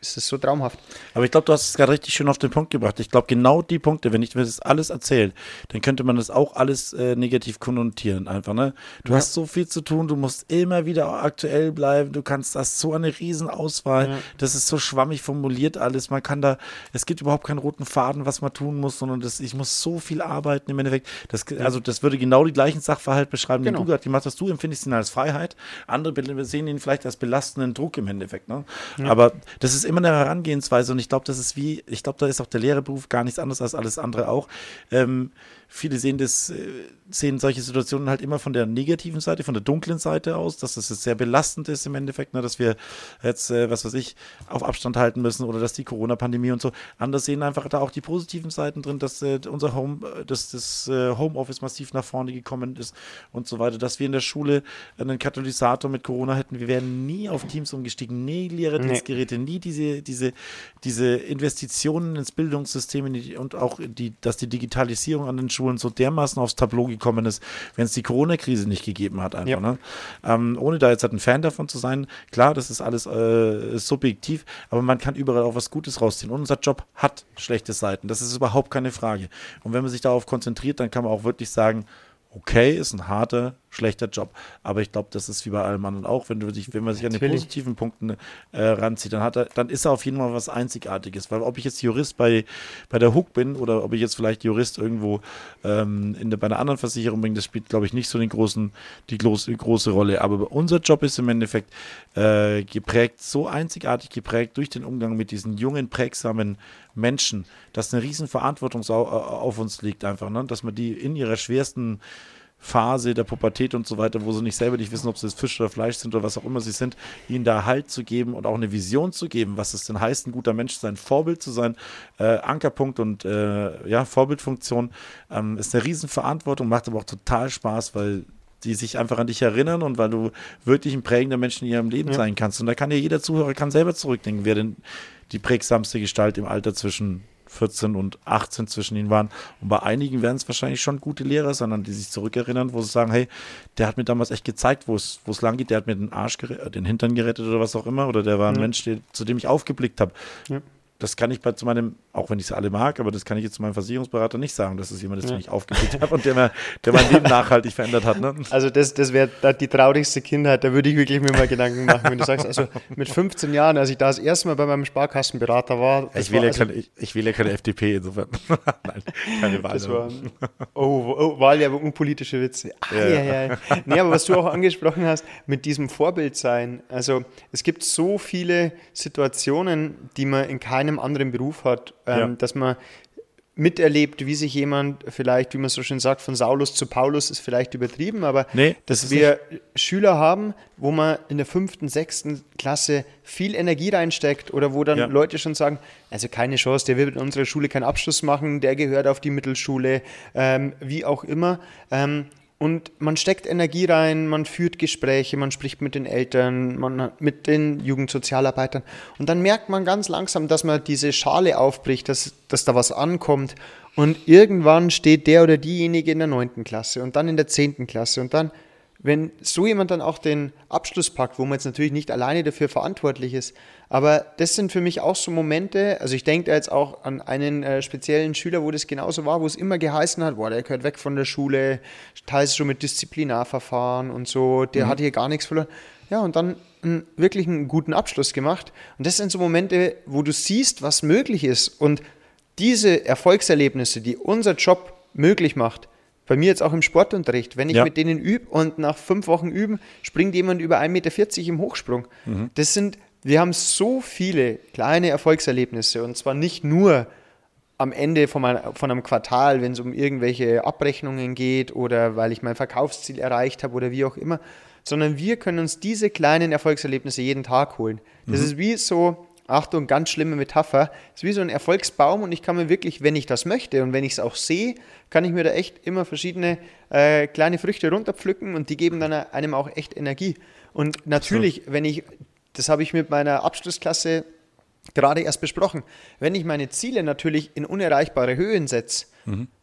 es ist so traumhaft. Aber ich glaube, du hast es gerade richtig schön auf den Punkt gebracht. Ich glaube, genau die Punkte, wenn ich mir das alles erzähle, dann könnte man das auch alles äh, negativ konnotieren einfach. Ne? Du ja. hast so viel zu tun, du musst immer wieder aktuell bleiben, du kannst, hast so eine Riesenauswahl, ja. das ist so schwammig formuliert alles, man kann da, es gibt überhaupt keinen roten Faden, was man tun muss, sondern das, ich muss so viel arbeiten im Endeffekt. Das, also das würde genau die gleichen Sachverhalte beschreiben, genau. den du gerade gemacht hast. Du empfindest ihn als Freiheit, andere sehen ihn vielleicht als belastenden Druck im Endeffekt. Ne? Ja. Aber das ist immer eine Herangehensweise und ich glaube, das ist wie, ich glaube, da ist auch der Lehrerberuf gar nichts anderes als alles andere auch. Ähm, viele sehen das, äh, sehen solche Situationen halt immer von der negativen Seite, von der dunklen Seite aus, dass das sehr belastend ist im Endeffekt, ne, dass wir jetzt, äh, was weiß ich, auf Abstand halten müssen oder dass die Corona-Pandemie und so. Anders sehen einfach da auch die positiven Seiten drin, dass äh, unser Home, dass das Homeoffice massiv nach vorne gekommen ist und so weiter, dass wir in der Schule einen Katalysator mit Corona hätten. Wir wären nie auf Teams umgestiegen, nie Lehrerdienstgeräte, nee. nie diese, diese, diese Investitionen ins Bildungssystem und auch die, dass die Digitalisierung an den Schulen Schulen so dermaßen aufs Tableau gekommen ist, wenn es die Corona-Krise nicht gegeben hat, einfach. Ja. Ne? Ähm, ohne da jetzt halt ein Fan davon zu sein, klar, das ist alles äh, subjektiv, aber man kann überall auch was Gutes rausziehen. Und unser Job hat schlechte Seiten, das ist überhaupt keine Frage. Und wenn man sich darauf konzentriert, dann kann man auch wirklich sagen, okay, ist ein harter schlechter Job. Aber ich glaube, das ist wie bei allem anderen auch, wenn, du dich, wenn man sich an den Natürlich. positiven Punkten äh, ranzieht, dann, hat er, dann ist er auf jeden Fall was Einzigartiges. Weil ob ich jetzt Jurist bei, bei der Hook bin oder ob ich jetzt vielleicht Jurist irgendwo ähm, in bei einer anderen Versicherung bin, das spielt, glaube ich, nicht so den großen, die große, große Rolle. Aber unser Job ist im Endeffekt äh, geprägt, so einzigartig geprägt durch den Umgang mit diesen jungen, prägsamen Menschen, dass eine riesen Verantwortung sau- auf uns liegt einfach, ne? dass man die in ihrer schwersten Phase der Pubertät und so weiter, wo sie nicht selber nicht wissen, ob sie jetzt Fisch oder Fleisch sind oder was auch immer sie sind, ihnen da Halt zu geben und auch eine Vision zu geben, was es denn heißt, ein guter Mensch zu sein, Vorbild zu sein, äh, Ankerpunkt und äh, ja, Vorbildfunktion, ähm, ist eine Riesenverantwortung, macht aber auch total Spaß, weil die sich einfach an dich erinnern und weil du wirklich ein prägender Mensch in ihrem Leben Ja. sein kannst. Und da kann ja jeder Zuhörer kann selber zurückdenken, wer denn die prägsamste Gestalt im Alter zwischen 14 und 18 zwischen ihnen waren. Und bei einigen werden es wahrscheinlich schon gute Lehrer sein, an die sich zurückerinnern, wo sie sagen, hey, der hat mir damals echt gezeigt, wo es lang geht, der hat mir den Arsch gerettet, den Hintern gerettet oder was auch immer, oder der war ein Ja. Mensch, der, zu dem ich aufgeblickt habe. Ja. Das kann ich bei zu meinem, auch wenn ich sie alle mag, aber das kann ich jetzt zu meinem Versicherungsberater nicht sagen. Das ist jemand, den Ja. ich aufgeblickt habe und der, mir, der mein Leben nachhaltig verändert hat. Ne? Also das, das wäre die traurigste Kindheit, da würde ich wirklich mir mal Gedanken machen, wenn du sagst, also mit 15 Jahren, als ich da das erste Mal bei meinem Sparkassenberater war, Ich wähle, war, ja also, keine, ich, ich ja keine FDP, insofern. Nein, keine Wahl. das war, oh, oh Wahlwerbung und politische Witze. Ja, ja, ja. ja. Nee, aber was du auch angesprochen hast, mit diesem Vorbild sein, also es gibt so viele Situationen, die man in keinem anderen Beruf hat, ähm, Ja. dass man miterlebt, wie sich jemand vielleicht, wie man so schön sagt, von Saulus zu Paulus ist vielleicht übertrieben, aber Nee, dass das wir Schüler haben, wo man in der fünften, sechsten Klasse viel Energie reinsteckt oder wo dann Ja. Leute schon sagen, also keine Chance, der wird in unserer Schule keinen Abschluss machen, der gehört auf die Mittelschule, ähm, wie auch immer. Ähm, und man steckt Energie rein, man führt Gespräche, man spricht mit den Eltern, man mit den Jugendsozialarbeitern. Und dann merkt man ganz langsam, dass man diese Schale aufbricht, dass, dass da was ankommt. Und irgendwann steht der oder diejenige in der neunten Klasse und dann in der zehnten Klasse. Und dann, wenn so jemand dann auch den Abschluss packt, wo man jetzt natürlich nicht alleine dafür verantwortlich ist, aber das sind für mich auch so Momente, also ich denke jetzt auch an einen äh, speziellen Schüler, wo das genauso war, wo es immer geheißen hat, boah, der gehört weg von der Schule, teils schon mit Disziplinarverfahren und so, der hat hier gar nichts verloren. Ja, und dann einen, wirklich einen guten Abschluss gemacht. Und das sind so Momente, wo du siehst, was möglich ist. Und diese Erfolgserlebnisse, die unser Job möglich macht, bei mir jetzt auch im Sportunterricht, wenn ich Ja. mit denen übe und nach fünf Wochen üben, springt jemand über 1,40 Meter im Hochsprung. Das sind, wir haben so viele kleine Erfolgserlebnisse und zwar nicht nur am Ende von, einem Quartal, wenn es um irgendwelche Abrechnungen geht oder weil ich mein Verkaufsziel erreicht habe oder wie auch immer, sondern wir können uns diese kleinen Erfolgserlebnisse jeden Tag holen. Das ist wie so, Achtung, ganz schlimme Metapher, das ist wie so ein Erfolgsbaum und ich kann mir wirklich, wenn ich das möchte und wenn ich es auch sehe, kann ich mir da echt immer verschiedene äh, kleine Früchte runterpflücken und die geben dann einem auch echt Energie. Und natürlich, wenn ich, das habe ich mit meiner Abschlussklasse gerade erst besprochen. Wenn ich meine Ziele natürlich in unerreichbare Höhen setze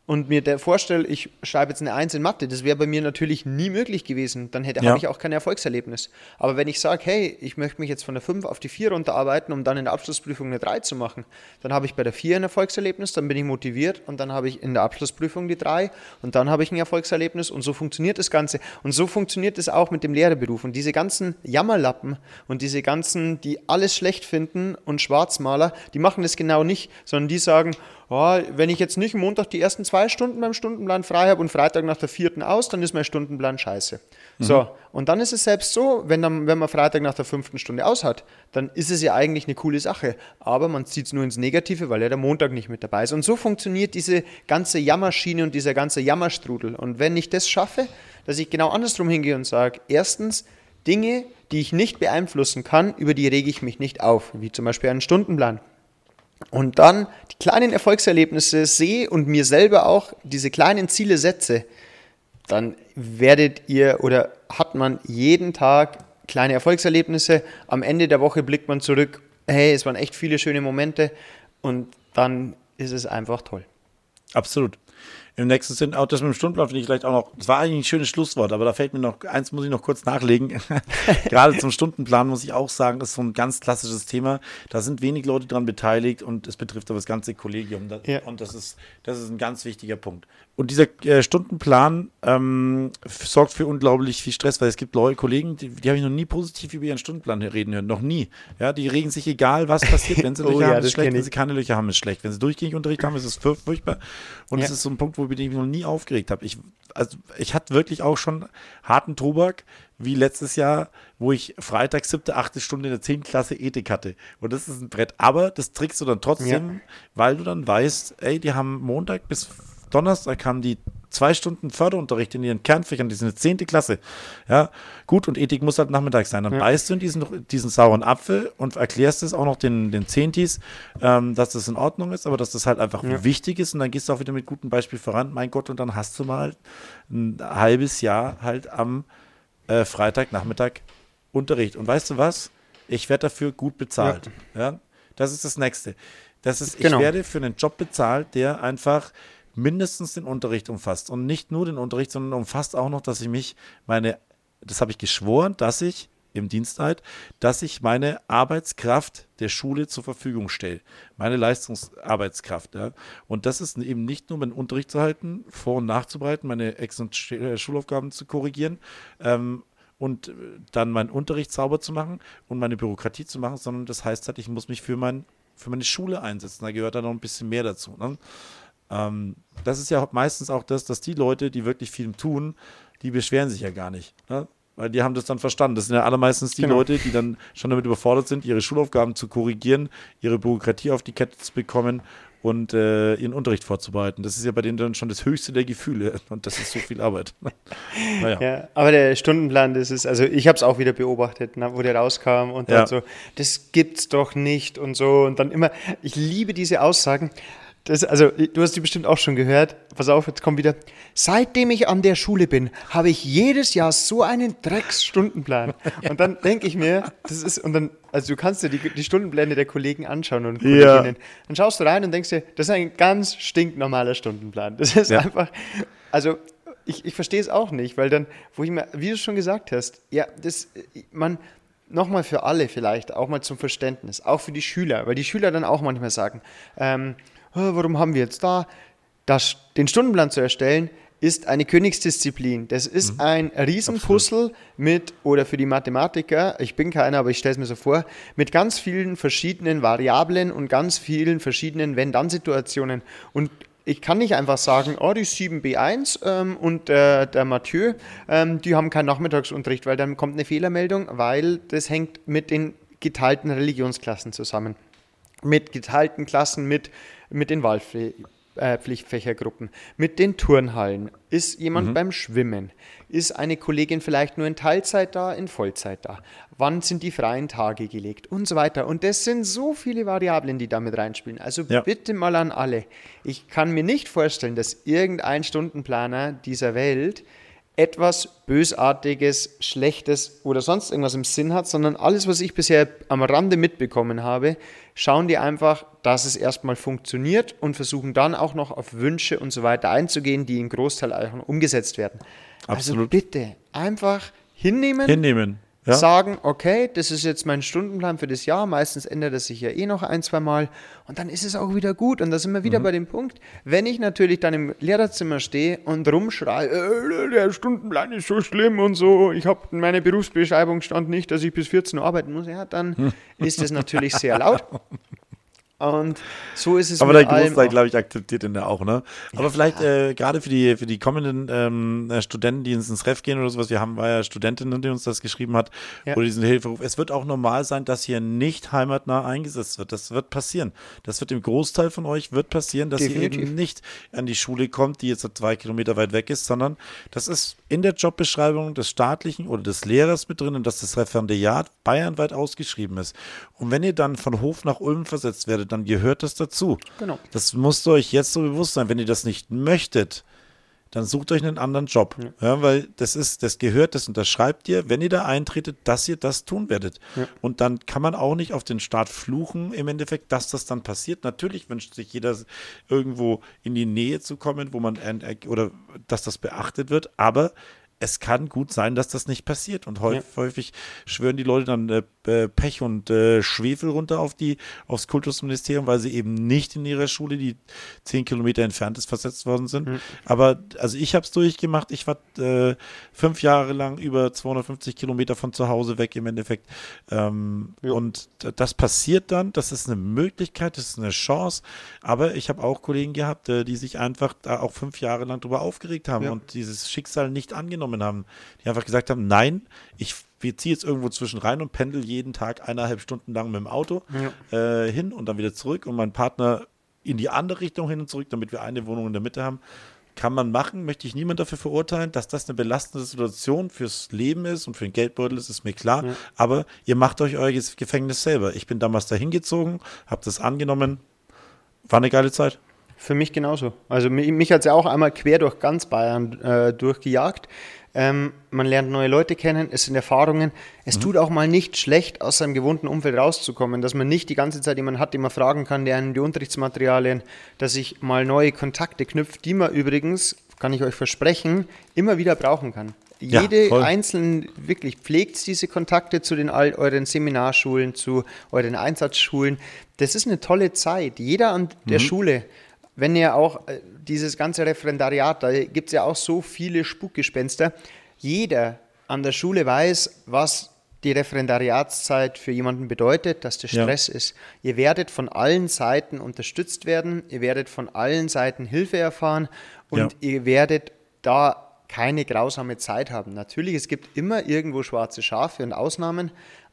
und mir vorstelle, ich schreibe jetzt eine Eins in Mathe, das wäre bei mir natürlich nie möglich gewesen. Dann hätte Ja. habe ich auch kein Erfolgserlebnis. Aber wenn ich sage, hey, ich möchte mich jetzt von der 5 auf die 4 runterarbeiten, um dann in der Abschlussprüfung eine 3 zu machen, dann habe ich bei der 4 ein Erfolgserlebnis, dann bin ich motiviert und dann habe ich in der Abschlussprüfung die 3 und dann habe ich ein Erfolgserlebnis und so funktioniert das Ganze. Und so funktioniert es auch mit dem Lehrerberuf. Und diese ganzen Jammerlappen und diese ganzen, die alles schlecht finden und Schwarzmaler, die machen das genau nicht, sondern die sagen, oh, wenn ich jetzt nicht Montag die ersten zwei Stunden beim Stundenplan frei habe und Freitag nach der vierten aus, dann ist mein Stundenplan scheiße. So, und dann ist es selbst so, wenn, dann, wenn man Freitag nach der fünften Stunde aus hat, dann ist es ja eigentlich eine coole Sache. Aber man zieht es nur ins Negative, weil ja der Montag nicht mit dabei ist. Und so funktioniert diese ganze Jammerschiene und dieser ganze Jammerstrudel. Und wenn ich das schaffe, dass ich genau andersrum hingehe und sage, erstens, Dinge, die ich nicht beeinflussen kann, über die rege ich mich nicht auf, wie zum Beispiel einen Stundenplan und dann die kleinen Erfolgserlebnisse sehe und mir selber auch diese kleinen Ziele setze, dann werdet ihr oder hat man jeden Tag kleine Erfolgserlebnisse. Am Ende der Woche blickt man zurück, hey, es waren echt viele schöne Momente und dann ist es einfach toll. Absolut. Im nächsten Sinn, auch das mit dem Stundenplan finde ich vielleicht auch noch, das war eigentlich ein schönes Schlusswort, aber da fällt mir noch, eins muss ich noch kurz nachlegen. Gerade zum Stundenplan muss ich auch sagen, ist so ein ganz klassisches Thema. Da sind wenig Leute dran beteiligt und es betrifft aber das ganze Kollegium. Ja. Und das ist, das ist ein ganz wichtiger Punkt. Und dieser äh, Stundenplan ähm, sorgt für unglaublich viel Stress, weil es gibt Leute, Kollegen, die, die habe ich noch nie positiv über ihren Stundenplan reden hören. Noch nie. Ja, die regen sich egal, was passiert. Wenn sie Löcher oh, ja, haben, ist schlecht. Wenn sie keine Löcher haben, ist schlecht. Wenn sie durchgängig Unterricht haben, ist es furchtbar. Und es ist so ein Punkt, wo ich mich noch nie aufgeregt habe. Ich, also, ich hatte wirklich auch schon harten Tobak, wie letztes Jahr, wo ich Freitag, siebte, achte Stunde in der 10. Klasse Ethik hatte. Und das ist ein Brett. Aber das trickst du dann trotzdem, ja. weil du dann weißt, ey, die haben Montag bis Donnerstag haben die zwei Stunden Förderunterricht in ihren Kernfächern, die sind eine zehnte Klasse. Ja, gut, und Ethik muss halt nachmittags sein. Dann ja. beißt du in diesen, diesen sauren Apfel und erklärst es auch noch den, den Zehntis, ähm, dass das in Ordnung ist, aber dass das halt einfach ja. wichtig ist und dann gehst du auch wieder mit gutem Beispiel voran, mein Gott, und dann hast du mal ein halbes Jahr halt am äh, Freitagnachmittag Unterricht. Und weißt du was? Ich werde dafür gut bezahlt. Ja. ja. Das ist das Nächste. Das ist, genau. ich werde für einen Job bezahlt, der einfach mindestens den Unterricht umfasst. Und nicht nur den Unterricht, sondern umfasst auch noch, dass ich mich meine, das habe ich geschworen, dass ich im Dienstleid, dass ich meine Arbeitskraft der Schule zur Verfügung stelle. Meine Leistungsarbeitskraft. Ja. Und das ist eben nicht nur meinen Unterricht zu halten, vor- und nachzubereiten, meine Ex- und äh, Schulaufgaben zu korrigieren ähm, und äh, dann meinen Unterricht sauber zu machen und meine Bürokratie zu machen, sondern das heißt halt, ich muss mich für, mein, für meine Schule einsetzen. Da gehört dann noch ein bisschen mehr dazu. Ne? Ähm, das ist ja meistens auch das, dass die Leute, die wirklich viel tun, die beschweren sich ja gar nicht. Ne? Weil die haben das dann verstanden. Das sind ja allermeistens die genau. Leute, die dann schon damit überfordert sind, ihre Schulaufgaben zu korrigieren, ihre Bürokratie auf die Kette zu bekommen und äh, ihren Unterricht vorzubereiten. Das ist ja bei denen dann schon das höchste der Gefühle und das ist so viel Arbeit. naja. Ja, aber der Stundenplan, das ist, also ich habe es auch wieder beobachtet, na, wo der rauskam und dann ja. so, das gibt's doch nicht und so und dann immer, ich liebe diese Aussagen. Das, also, du hast die bestimmt auch schon gehört. Pass auf, jetzt kommt wieder. Seitdem ich an der Schule bin, habe ich jedes Jahr so einen Drecksstundenplan. Und dann denke ich mir, das ist, und dann, also du kannst dir die, die Stundenpläne der Kollegen anschauen und Kolleginnen. Ja. Dann schaust du rein und denkst dir, das ist ein ganz stinknormaler Stundenplan. Das ist ja. einfach, also ich, ich verstehe es auch nicht, weil dann, wo ich mir, wie du schon gesagt hast, ja, das, man, nochmal für alle vielleicht, auch mal zum Verständnis, auch für die Schüler, weil die Schüler dann auch manchmal sagen, ähm, warum haben wir jetzt da? Das, den Stundenplan zu erstellen, ist eine Königsdisziplin. Das ist mhm. ein Riesenpuzzle mit, oder für die Mathematiker, ich bin keiner, aber ich stelle es mir so vor, mit ganz vielen verschiedenen Variablen und ganz vielen verschiedenen Wenn-Dann-Situationen. Und ich kann nicht einfach sagen, oh, die 7b1 ähm, und äh, der Mathieu, ähm, die haben keinen Nachmittagsunterricht, weil dann kommt eine Fehlermeldung, weil das hängt mit den geteilten Religionsklassen zusammen. Mit geteilten Klassen, mit mit den Wahlpflichtfächergruppen, äh, mit den Turnhallen. Ist jemand mhm. beim Schwimmen? Ist eine Kollegin vielleicht nur in Teilzeit da, in Vollzeit da? Wann sind die freien Tage gelegt? Und so weiter. Und das sind so viele Variablen, die damit reinspielen. Also ja. bitte mal an alle. Ich kann mir nicht vorstellen, dass irgendein Stundenplaner dieser Welt etwas Bösartiges, Schlechtes oder sonst irgendwas im Sinn hat, sondern alles, was ich bisher am Rande mitbekommen habe, schauen die einfach, dass es erstmal funktioniert und versuchen dann auch noch auf Wünsche und so weiter einzugehen, die im Großteil auch umgesetzt werden. Also Absolut. Also bitte einfach hinnehmen. Hinnehmen ja. sagen, okay, das ist jetzt mein Stundenplan für das Jahr, meistens ändert es sich ja eh noch ein, zwei Mal und dann ist es auch wieder gut und da sind wir wieder mhm. bei dem Punkt, wenn ich natürlich dann im Lehrerzimmer stehe und rumschreie, äh, der Stundenplan ist so schlimm und so, ich habe in meiner Berufsbeschreibung stand nicht, dass ich bis 14 Uhr arbeiten muss, ja, dann ist das natürlich sehr laut. Und so ist es Aber der Großteil, glaube ich, akzeptiert ihn da auch, ne? Aber ja. vielleicht äh, gerade für die, für die kommenden ähm, äh, Studenten, die ins, ins Ref gehen oder sowas, wir haben, war ja Studentin, die uns das geschrieben hat, ja. oder diesen Hilferuf. Es wird auch normal sein, dass hier nicht heimatnah eingesetzt wird. Das wird passieren. Das wird im Großteil von euch wird passieren, dass Definitiv. ihr eben nicht an die Schule kommt, die jetzt zwei Kilometer weit weg ist, sondern das ist in der Jobbeschreibung des staatlichen oder des Lehrers mit drin dass das Referendariat bayernweit ausgeschrieben ist. Und wenn ihr dann von Hof nach Ulm versetzt werdet, dann gehört das dazu. Genau. Das musst ihr euch jetzt so bewusst sein. Wenn ihr das nicht möchtet, dann sucht euch einen anderen Job. Ja. ja. weil das ist, das gehört, das unterschreibt ihr, wenn ihr da eintretet, dass ihr das tun werdet. Ja. Und dann kann man auch nicht auf den Staat fluchen, im Endeffekt, dass das dann passiert. Natürlich wünscht sich jeder irgendwo in die Nähe zu kommen, wo man oder dass das beachtet wird, aber es kann gut sein, dass das nicht passiert. Und häufig, ja. häufig schwören die Leute dann äh, äh, Pech und äh, Schwefel runter auf die, aufs Kultusministerium, weil sie eben nicht in ihrer Schule, die zehn Kilometer entfernt ist, versetzt worden sind. Mhm. Aber also ich habe es durchgemacht. Ich war äh, fünf Jahre lang über 250 Kilometer von zu Hause weg im Endeffekt. Ähm, und das passiert dann. Das ist eine Möglichkeit, das ist eine Chance. Aber ich habe auch Kollegen gehabt, äh, die sich einfach da auch fünf Jahre lang darüber aufgeregt haben ja. und dieses Schicksal nicht angenommen angenommen haben, die einfach gesagt haben, nein, ich wir ziehen jetzt irgendwo zwischen rein und pendel jeden Tag eineinhalb Stunden lang mit dem Auto ja. äh, hin und dann wieder zurück und mein Partner in die andere Richtung hin und zurück, damit wir eine Wohnung in der Mitte haben. Kann man machen, möchte ich niemand dafür verurteilen, dass das eine belastende Situation fürs Leben ist und für den Geldbeutel ist, ist mir klar. Ja. Aber ihr macht euch euer Gefängnis selber. Ich bin damals da hingezogen, habe das angenommen. War eine geile Zeit. Für mich genauso. Also mich, mich hat es ja auch einmal quer durch ganz Bayern äh, durchgejagt. Ähm, man lernt neue Leute kennen, es sind Erfahrungen. Es mhm. tut auch mal nicht schlecht, aus seinem gewohnten Umfeld rauszukommen, dass man nicht die ganze Zeit jemanden hat, den man fragen kann, der einen die Unterrichtsmaterialien, dass ich mal neue Kontakte knüpft, die man übrigens, kann ich euch versprechen, immer wieder brauchen kann. Jede ja, einzelne wirklich pflegt diese Kontakte zu den all euren Seminarschulen, zu euren Einsatzschulen. Das ist eine tolle Zeit. Jeder an der mhm. Schule wenn ihr auch äh, dieses ganze Referendariat, da gibt es ja auch so viele Spukgespenster, jeder an der Schule weiß, was die Referendariatszeit für jemanden bedeutet, dass der Stress ja. ist. Ihr werdet von allen Seiten unterstützt werden, ihr werdet von allen Seiten Hilfe erfahren und ja. ihr werdet da keine grausame Zeit haben. Natürlich, es gibt immer irgendwo schwarze Schafe und Ausnahmen,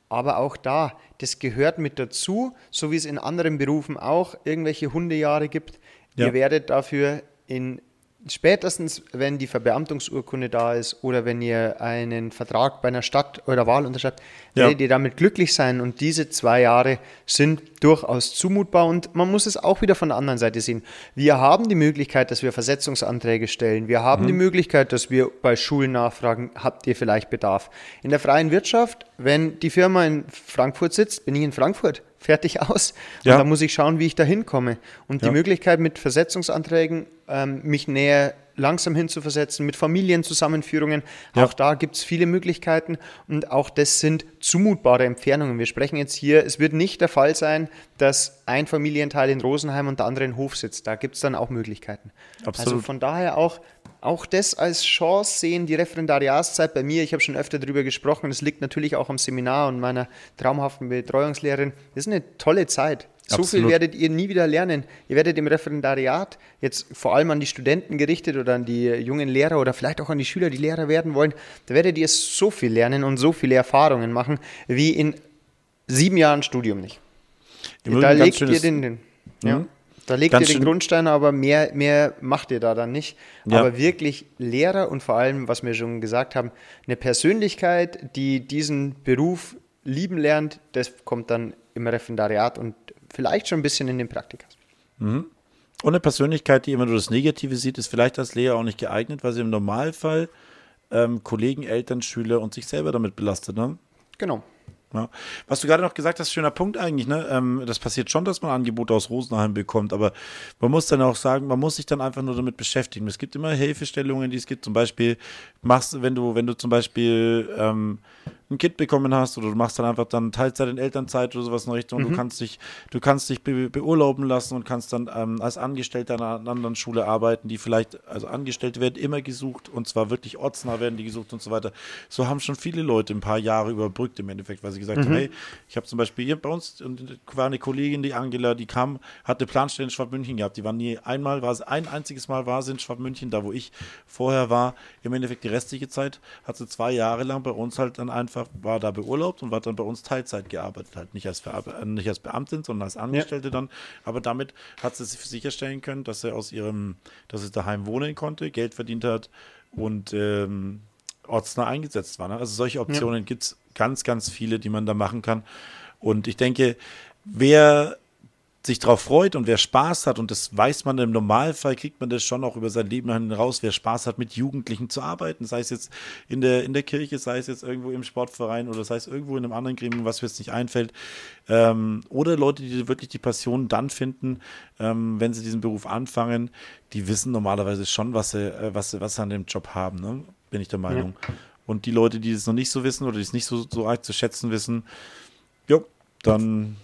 aber auch da, das gehört mit dazu, so wie es in anderen Berufen auch irgendwelche Hundejahre gibt. Ja. Ihr werdet dafür in spätestens, wenn die Verbeamtungsurkunde da ist oder wenn ihr einen Vertrag bei einer Stadt eurer Wahl unterschreibt, ja. werdet ihr damit glücklich sein. Und diese zwei Jahre sind durchaus zumutbar und man muss es auch wieder von der anderen Seite sehen. Wir haben die Möglichkeit, dass wir Versetzungsanträge stellen. Wir haben mhm. die Möglichkeit, dass wir bei Schulen nachfragen, habt ihr vielleicht Bedarf? In der freien Wirtschaft, wenn die Firma in Frankfurt sitzt, bin ich in Frankfurt fertig aus. Ja. Und da muss ich schauen, wie ich da hinkomme. Und ja. die Möglichkeit mit Versetzungsanträgen, ähm, mich näher langsam hinzuversetzen, mit Familienzusammenführungen, ja. auch da gibt es viele Möglichkeiten und auch das sind zumutbare Entfernungen. Wir sprechen jetzt hier, es wird nicht der Fall sein, dass ein Familienteil in Rosenheim und der andere in Hof sitzt. Da gibt es dann auch Möglichkeiten. Absolut. Also von daher auch auch das als Chance sehen, die Referendariatszeit bei mir, ich habe schon öfter darüber gesprochen, das liegt natürlich auch am Seminar und meiner traumhaften Betreuungslehrerin, das ist eine tolle Zeit. So Absolut. viel werdet ihr nie wieder lernen. Ihr werdet im Referendariat, jetzt vor allem an die Studenten gerichtet oder an die jungen Lehrer oder vielleicht auch an die Schüler, die Lehrer werden wollen, da werdet ihr so viel lernen und so viele Erfahrungen machen, wie in sieben Jahren Studium nicht. Da legt ihr den, den ja. Mhm. Da legt Ganz ihr den Grundstein, aber mehr, mehr macht ihr da dann nicht. Ja. Aber wirklich Lehrer und vor allem, was wir schon gesagt haben, eine Persönlichkeit, die diesen Beruf lieben lernt, das kommt dann im Referendariat und vielleicht schon ein bisschen in den Praktika. Mhm. Und eine Persönlichkeit, die immer nur das Negative sieht, ist vielleicht als Lehrer auch nicht geeignet, weil sie im Normalfall ähm, Kollegen, Eltern, Schüler und sich selber damit belastet. Ne? Genau. Ja. Was du gerade noch gesagt hast, schöner Punkt eigentlich, ne? Ähm, das passiert schon, dass man Angebote aus Rosenheim bekommt, aber man muss dann auch sagen, man muss sich dann einfach nur damit beschäftigen. Es gibt immer Hilfestellungen, die es gibt. Zum Beispiel machst, wenn du, wenn du zum Beispiel ähm, ein Kind bekommen hast oder du machst dann einfach dann Teilzeit in Elternzeit oder sowas in Richtung. Mhm. Du kannst dich, du kannst dich be beurlauben lassen und kannst dann ähm, als Angestellter an einer anderen Schule arbeiten, die vielleicht, also Angestellte werden immer gesucht und zwar wirklich ortsnah werden die gesucht und so weiter. So haben schon viele Leute ein paar Jahre überbrückt im Endeffekt, weil sie gesagt mhm. haben, hey, ich habe zum Beispiel hier bei uns und war eine Kollegin, die Angela, die kam, hatte Planstelle in Schwabmünchen gehabt. Die war nie einmal, war es ein einziges Mal war sie in Schwabmünchen, da wo ich vorher war. Im Endeffekt die restliche Zeit hat sie zwei Jahre lang bei uns halt dann einfach einfach, war da beurlaubt und war dann bei uns Teilzeit gearbeitet, halt nicht als, äh, nicht als Beamtin, sondern als Angestellte ja. dann. Aber damit hat sie sich sicherstellen können, dass sie aus ihrem, dass sie daheim wohnen konnte, Geld verdient hat und ähm, ortsnah eingesetzt war. Ne? Also solche Optionen ja. gibt es ganz, ganz viele, die man da machen kann. Und ich denke, wer sich darauf freut und wer Spaß hat, und das weiß man im Normalfall, kriegt man das schon auch über sein Leben hinaus, wer Spaß hat, mit Jugendlichen zu arbeiten, sei es jetzt in der, in der Kirche, sei es jetzt irgendwo im Sportverein oder sei es irgendwo in einem anderen Gremium, was mir jetzt nicht einfällt. Ähm, oder Leute, die wirklich die Passion dann finden, ähm, wenn sie diesen Beruf anfangen, die wissen normalerweise schon, was sie, äh, was sie, was sie an dem Job haben, ne? bin ich der Meinung. Ja. Und die Leute, die es noch nicht so wissen oder die es nicht so, so arg zu schätzen wissen, ja, dann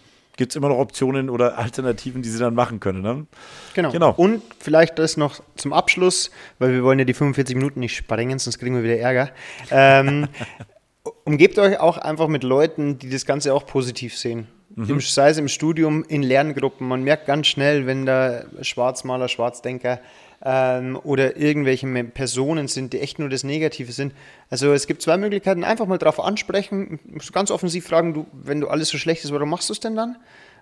gibt es immer noch Optionen oder Alternativen, die sie dann machen können. Ne? Genau. genau. Und vielleicht das noch zum Abschluss, weil wir wollen ja die 45 Minuten nicht sprengen, sonst kriegen wir wieder Ärger. Ähm, umgebt euch auch einfach mit Leuten, die das Ganze auch positiv sehen. Mhm. Sei es im Studium, in Lerngruppen. Man merkt ganz schnell, wenn da Schwarzmaler, Schwarzdenker ähm, oder irgendwelche Personen sind, die echt nur das Negative sind. Also es gibt zwei Möglichkeiten. Einfach mal drauf ansprechen, ganz offensiv fragen, du, wenn du alles so schlecht ist, warum machst du es denn dann?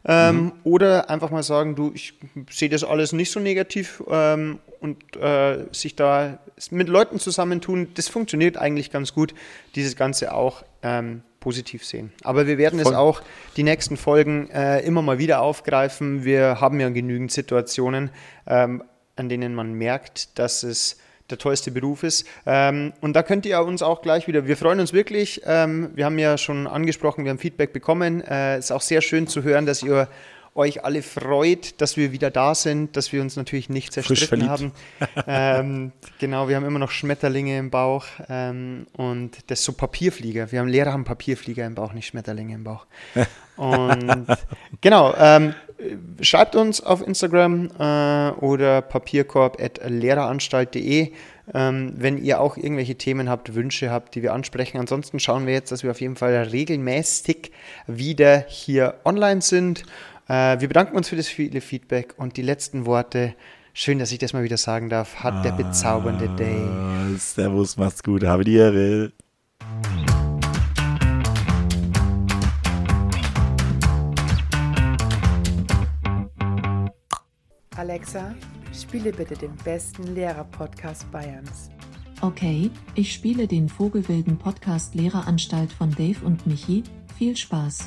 Ähm, mhm. Oder einfach mal sagen, du, ich sehe das alles nicht so negativ ähm, und äh, sich da mit Leuten zusammentun, das funktioniert eigentlich ganz gut, dieses Ganze auch ähm, positiv sehen. Aber wir werden Voll. es auch die nächsten Folgen äh, immer mal wieder aufgreifen. Wir haben ja genügend Situationen, ähm, an denen man merkt, dass es der tollste Beruf ist. Ähm, und da könnt ihr uns auch gleich wieder, wir freuen uns wirklich. Ähm, wir haben ja schon angesprochen, wir haben Feedback bekommen. Es äh, ist auch sehr schön zu hören, dass ihr euch alle freut, dass wir wieder da sind, dass wir uns natürlich nicht zerstritten haben. ähm, genau, wir haben immer noch Schmetterlinge im Bauch ähm, und das ist so Papierflieger. Wir haben Lehrer haben Papierflieger im Bauch, nicht Schmetterlinge im Bauch. Und genau, ähm, schreibt uns auf Instagram äh, oder papierkorb.lehreranstalt.de, ähm, wenn ihr auch irgendwelche Themen habt, Wünsche habt, die wir ansprechen. Ansonsten schauen wir jetzt, dass wir auf jeden Fall regelmäßig wieder hier online sind. Äh, wir bedanken uns für das viele Feedback und die letzten Worte. Schön, dass ich das mal wieder sagen darf. Hat ah, der bezaubernde Day. Servus, macht's gut, habe die Ehre. Alexa, spiele bitte den besten Lehrer-Podcast Bayerns. Okay, ich spiele den Vogelwilden Podcast Lehreranstalt von Dave und Michi. Viel Spaß.